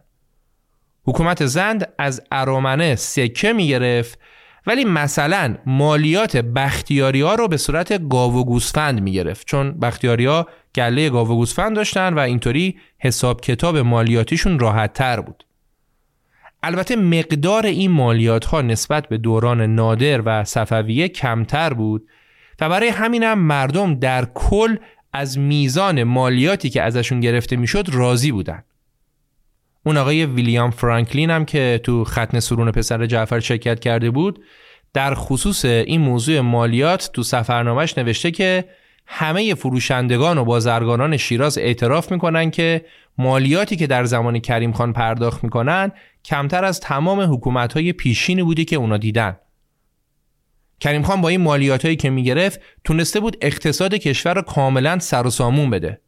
حکومت زند از ارامنه سکه می‌گرفت ولی مثلا مالیات بختیاری ها رو به صورت گاو و گوسفند می‌گرفت چون بختیاری ها گله گاو و گوسفند داشتن و اینطوری حساب کتاب مالیاتیشون راحت تر بود. البته مقدار این مالیات ها نسبت به دوران نادر و صفویه کمتر بود و برای همینم مردم در کل از میزان مالیاتی که ازشون گرفته می‌شد راضی بودن. اون آقای ویلیام فرانکلین هم که تو ختن سرون پسر جعفر شرکت کرده بود در خصوص این موضوع مالیات تو سفرنامهش نوشته که همه فروشندگان و بازرگانان شیراز اعتراف می‌کنن که مالیاتی که در زمان کریم خان پرداخت می‌کنن کمتر از تمام حکومت های پیشینی بودی که اونا دیدن. کریم خان با این مالیات هایی که می‌گرفت تونسته بود اقتصاد کشور رو کاملا سر و سامون بده.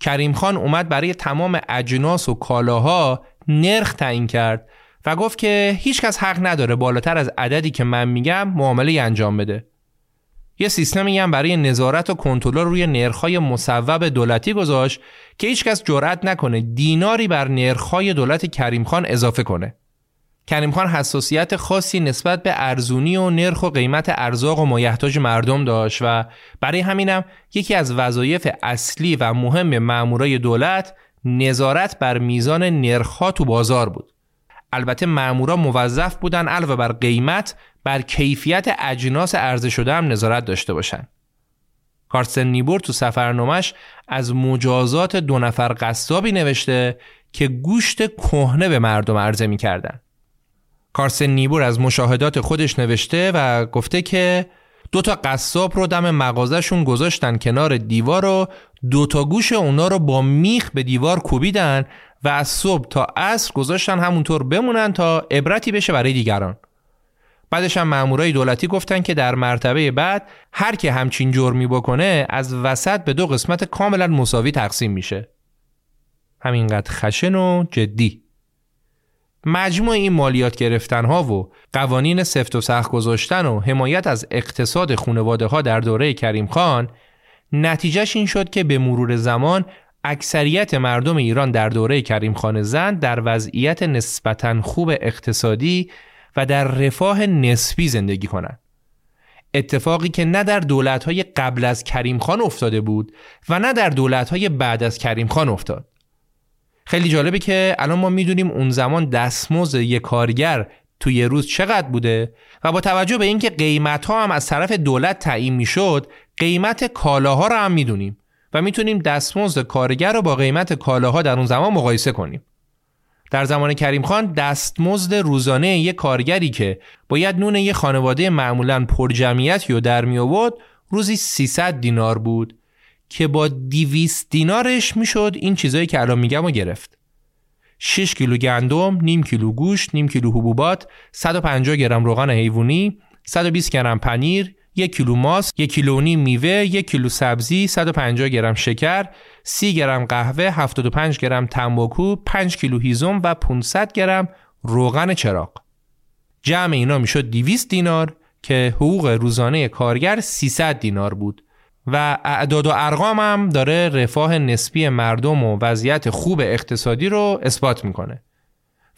کریم خان اومد برای تمام اجناس و کالاها نرخ تعیین کرد و گفت که هیچکس حق نداره بالاتر از عددی که من میگم معامله انجام بده. یه سیستمی هم برای نظارت و کنترل روی نرخ‌های مصوب دولتی گذاشت که هیچکس جرأت نکنه دیناری بر نرخ‌های دولت کریم خان اضافه کنه. کریم خان حساسیت خاصی نسبت به ارزونی و نرخ و قیمت ارزاق و مایحتاج مردم داشت و برای همینم یکی از وظایف اصلی و مهم مامورای دولت نظارت بر میزان نرخها تو بازار بود. البته مامورا موظف بودن علاوه بر قیمت بر کیفیت اجناس عرضه شده هم نظارت داشته باشند. کارسن نیبور تو سفرنامش از مجازات دو نفر قصابی نوشته که گوشت کهنه به مردم عرضه می‌کردن. کارسن نیبور از مشاهدات خودش نوشته و گفته که دو تا قصاب رو دم مغازشون گذاشتن کنار دیوار و دو تا گوش اونا رو با میخ به دیوار کوبیدن و از صبح تا عصر گذاشتن همونطور بمونن تا عبرتی بشه برای دیگران. بعدش هم مامورای دولتی گفتن که در مرتبه بعد هر که همچین جرمی بکنه از وسط به دو قسمت کاملا مساوی تقسیم میشه. همینقدر خشن و جدی. مجموع این مالیات گرفتن ها و قوانین سفت و سخت گذاشتن و حمایت از اقتصاد خانواده ها در دوره کریم خان نتیجهش این شد که به مرور زمان اکثریت مردم ایران در دوره کریم خان زند در وضعیت نسبتا خوب اقتصادی و در رفاه نسبی زندگی کنند. اتفاقی که نه در دولت‌های قبل از کریم خان افتاده بود و نه در دولت‌های بعد از کریم خان افتاد. خیلی جالبه که الان ما می‌دونیم اون زمان دستمزد یک کارگر توی یه روز چقدر بوده و با توجه به اینکه قیمت ها هم از طرف دولت تعیین می‌شد قیمت کالاها رو هم می‌دونیم و می‌تونیم دستمزد کارگر رو با قیمت کالاها در اون زمان مقایسه کنیم. در زمان کریم خان دستمزد روزانه یک کارگری که باید نون یک خانواده معمولا پر جمعیتی رو در می آورد روزی 300 دینار بود. که با 200 دینارش می‌شد این چیزایی که الان میگم رو گرفت 6 کیلو گندم، نیم کیلو گوشت، نیم کیلو حبوبات، 150 گرم روغن حیوانی، 120 گرم پنیر، یک کیلو ماست، یک کیلو نیم میوه، یک کیلو سبزی، 150 گرم شکر، 30 گرم قهوه، 75 گرم تنباکو، 5 کیلو هیزم و 500 گرم روغن چراغ. جمع اینا می‌شد 200 دینار که حقوق روزانه کارگر 300 دینار بود و اعداد و ارقام هم داره رفاه نسبی مردم و وضعیت خوب اقتصادی رو اثبات می‌کنه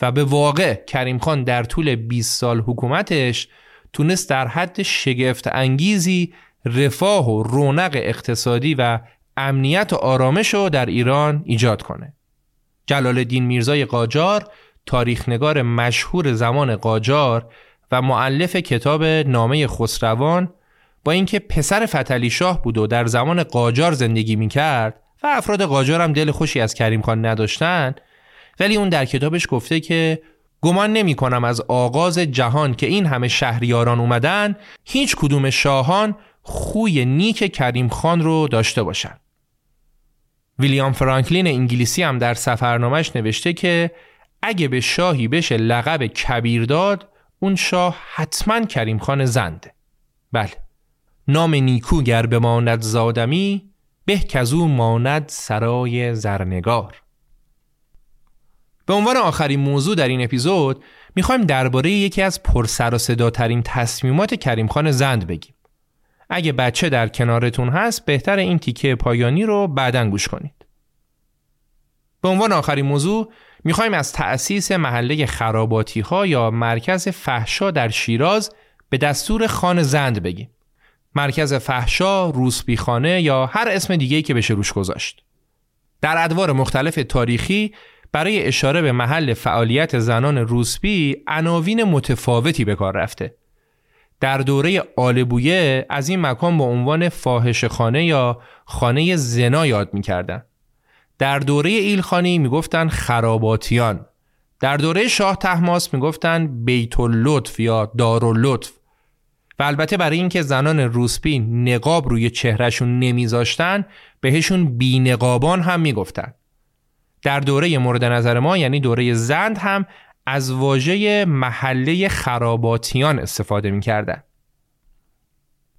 و به واقع کریم خان در طول 20 سال حکومتش تونست در حد شگفت انگیزی رفاه و رونق اقتصادی و امنیت و آرامش رو در ایران ایجاد کنه. جلال الدین میرزای قاجار تاریخنگار مشهور زمان قاجار و معلف کتاب نامه خسروان با اینکه پسر فتلی شاه بود و در زمان قاجار زندگی می‌کرد و افراد قاجار هم دل خوشی از کریم خان نداشتن ولی اون در کتابش گفته که گمان نمی کنم از آغاز جهان که این همه شهریاران اومدن هیچ کدوم شاهان خوی نیک کریم خان رو داشته باشن. ویلیام فرانکلین انگلیسی هم در سفرنامش نوشته که اگه به شاهی بشه لقب کبیر داد اون شاه حتما کریم خان زنده. بله. نام نیکو گر بماند زادمی به کزو ماند سرای زرنگار. به عنوان آخرین موضوع در این اپیزود می‌خوایم درباره یکی از پرسر و صداترین تصمیمات کریم خان زند بگیم. اگه بچه در کنارتون هست بهتر این تیکه پایانی رو بعدا گوش کنید. به عنوان آخرین موضوع می‌خوایم از تأسیس محله خراباتی ها یا مرکز فحشا در شیراز به دستور خان زند بگیم. مرکز فحشا، روسبیخانه یا هر اسم دیگهی که بشه روش گذاشت. در ادوار مختلف تاریخی برای اشاره به محل فعالیت زنان روسبی عناوین متفاوتی به کار رفته. در دوره آلبویه از این مکان با عنوان فاحش خانه یا خانه زنا یاد می‌کردن. در دوره ایلخانی می‌گفتن خراباتیان در دوره شاه تحماس می‌گفتن بیت اللطف یا دار اللطف و البته برای اینکه زنان روسپی نقاب روی چهرهشون نمیذاشتن بهشون بینقابان هم می‌گفتن. در دوره مورد نظر ما یعنی دوره زند هم از واژه محله خراباتیان استفاده می‌کردن.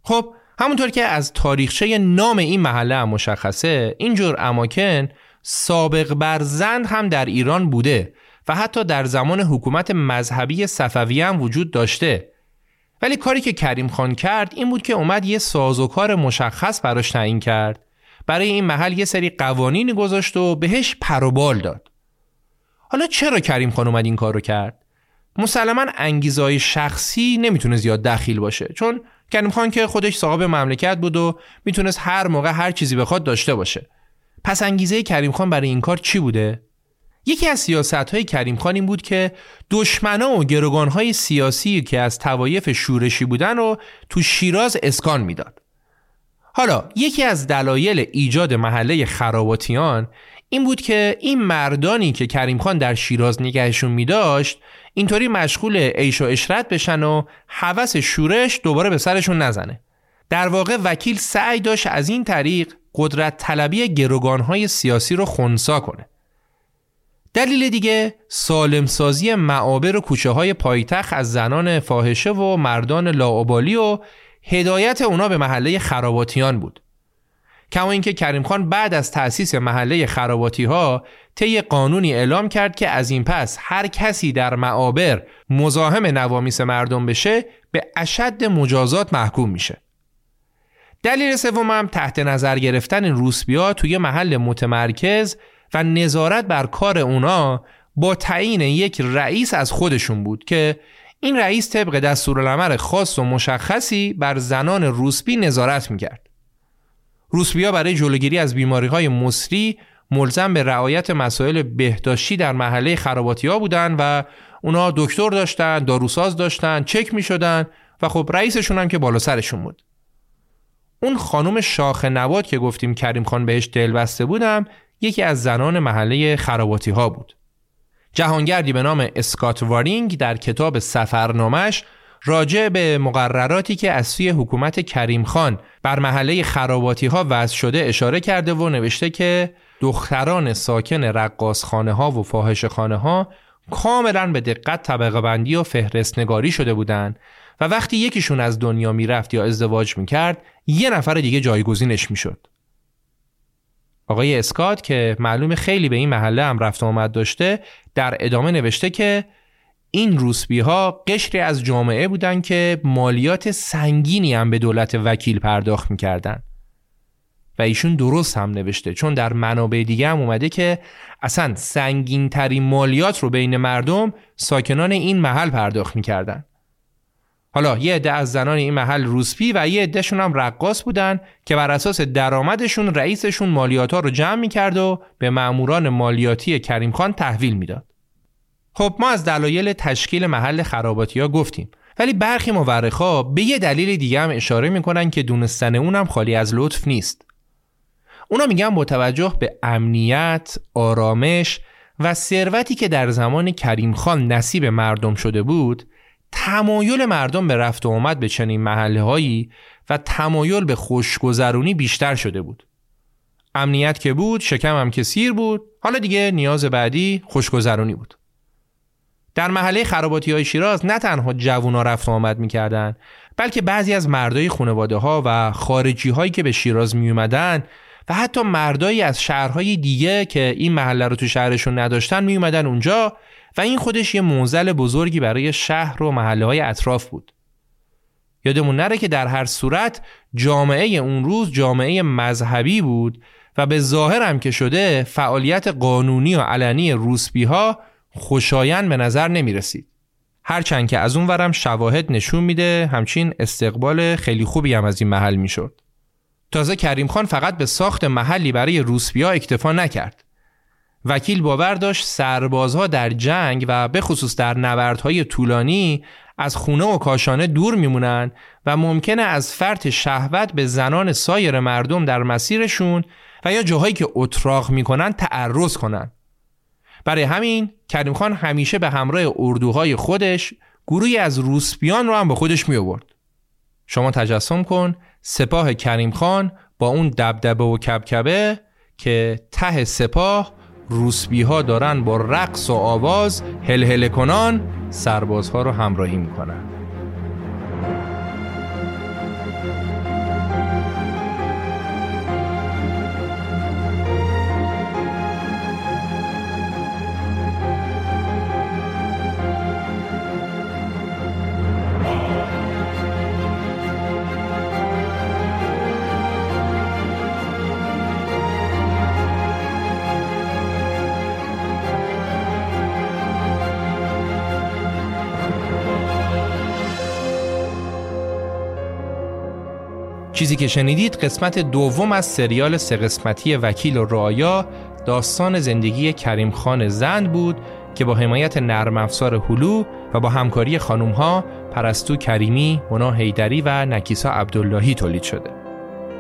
خب همونطور که از تاریخچه نام این محله هم مشخصه اینجور اماکن سابق بر زند هم در ایران بوده و حتی در زمان حکومت مذهبی صفوی هم وجود داشته. ولی کاری که کریم خان کرد این بود که اومد یه سازوکار مشخص براش تعیین کرد. برای این محل یه سری قوانینی گذاشت و بهش پروبال داد. حالا چرا کریم خان اومد این کارو کرد؟ مسلما انگیزهای شخصی نمی‌تونه زیاد دخیل باشه چون کریم خان که خودش صاحب مملکت بود و می‌تونست هر موقع هر چیزی بخواد داشته باشه. پس انگیزه کریم خان برای این کار چی بوده؟ یکی از سیاست های کریم خان این بود که دشمنا و گروگان های سیاسی که از توایف شورشی بودن رو تو شیراز اسکان می‌داد. حالا یکی از دلایل ایجاد محله خراباتیان این بود که این مردانی که کریم خان در شیراز نگهشون می داشت اینطوری مشغول عیش و اشرت بشن و حوس شورش دوباره به سرشون نزنه. در واقع وکیل سعی داشت از این طریق قدرت طلبی گروگانهای سیاسی رو خونسا کنه. دلیل دیگه سالمسازی معابر و کوچه های پایتخت از زنان فاحشه و مردان لاعبالی و هدایت اونا به محله خراباتیان بود. کما اینکه کریم خان بعد از تأسیس محله خراباتی ها طی قانونی اعلام کرد که از این پس هر کسی در معابر مزاحم نوامیس مردم بشه به اشد مجازات محکوم میشه. دلیل سومم تحت نظر گرفتن روسبیا توی محل متمرکز و نظارت بر کار اونا با تعیین یک رئیس از خودشون بود که این رئیس طبق دستورالعمل خاص و مشخصی بر زنان روسبی نظارت می‌کرد. روسبیا برای جلوگیری از بیماری های مصری ملزم به رعایت مسائل بهداشتی در محله خراباتی ها بودن و اونا دکتر داشتن، داروساز داشتن، چک می شدن و خب رئیسشون هم که بالا سرشون بود. اون خانم شاخ نبات که گفتیم کریم خان بهش دل بسته بودم یکی از زنان محله خراباتی ها بود. جهانگردی به نام اسکات وارینگ در کتاب سفرنامش راجع به مقرراتی که از سوی حکومت کریم خان بر محله خراباتی ها وضع شده اشاره کرده و نوشته که دختران ساکن رقاصخانه ها و فاحش خانه ها کاملا به دقت طبقه بندی و فهرست نگاری شده بودند و وقتی یکیشون از دنیا می‌رفت یا ازدواج می‌کرد یه نفر دیگه جایگزینش می‌شد. آقای اسکات که معلوم خیلی به این محله هم رفت آمد داشته در ادامه نوشته که این روسبی ها قشری از جامعه بودند که مالیات سنگینی هم به دولت وکیل پرداخت می‌کردن. و ایشون درست هم نوشته چون در منابع دیگه هم اومده که اصلا سنگین ترین مالیات رو بین مردم ساکنان این محل پرداخت می‌کردن حالا یه عده از زنان این محل روسپی و یه عدهشون هم رقاص بودن که بر اساس درآمدشون رئیسشون مالیات ها رو جمع می‌کرد و به ماموران مالیاتی کریم خان تحویل می‌داد. خب ما از دلایل تشکیل محل خراباتی ها گفتیم ولی برخی مورخا به یه دلیل دیگه هم اشاره می‌کنن که دونستن اونم خالی از لطف نیست. اونا میگن با توجه به امنیت، آرامش و ثروتی که در زمان کریم خان نصیب مردم شده بود تمایل مردم به رفت و آمد به چنین محله هایی و تمایل به خوشگذرونی بیشتر شده بود. امنیت که بود شکم هم که سیر بود حالا دیگه نیاز بعدی خوشگذرونی بود. در محله خراباتی های شیراز نه تنها جوونا رفت و آمد می‌کردن بلکه بعضی از مردای خانواده ها و خارجی هایی که به شیراز می اومدن و حتی مردایی از شهرهای دیگه که این محله رو تو شهرشون نداشتن می اومدن اونجا و این خودش یه موزل بزرگی برای شهر و محله های اطراف بود. یادمون نره که در هر صورت جامعه اون روز جامعه مذهبی بود و به ظاهر هم که شده فعالیت قانونی و علنی روسبی ها خوشایند به نظر نمی رسید. هرچند که از اون ورم شواهد نشون میده همچین استقبال خیلی خوبی هم از این محل می‌شد. تازه کریم خان فقط به ساخت محلی برای روسبیا اکتفا نکرد. وکیل باور داشت سربازها در جنگ و به خصوص در نبردهای طولانی از خونه و کاشانه دور میمونن و ممکنه از فرط شهوت به زنان سایر مردم در مسیرشون و یا جاهایی که اتراق می‌کنن تعرض کنن. برای همین کریم خان همیشه به همراه اردوهای خودش گروهی از روسپیان رو هم به خودش می آورد. شما تجسم کن سپاه کریم خان با اون دبدبه و کبکبه که ته سپاه روسبی ها دارن با رقص و آواز هل کنان سربازها رو همراهی می‌کنن. چیزی که شنیدید قسمت دوم از سریال سه قسمتی وکیل و رایا داستان زندگی کریم خان زند بود که با حمایت نرم افزار هلو و با همکاری خانوم ها پرستو کریمی، مونا هیدری و نکیسا عبداللهی تولید شده.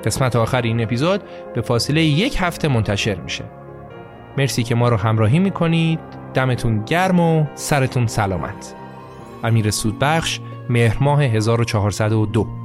قسمت آخر این اپیزود به فاصله یک هفته منتشر میشه. مرسی که ما رو همراهی می‌کنید. دمتون گرم و سرتون سلامت. امیر سودبخش مهر ماه 1402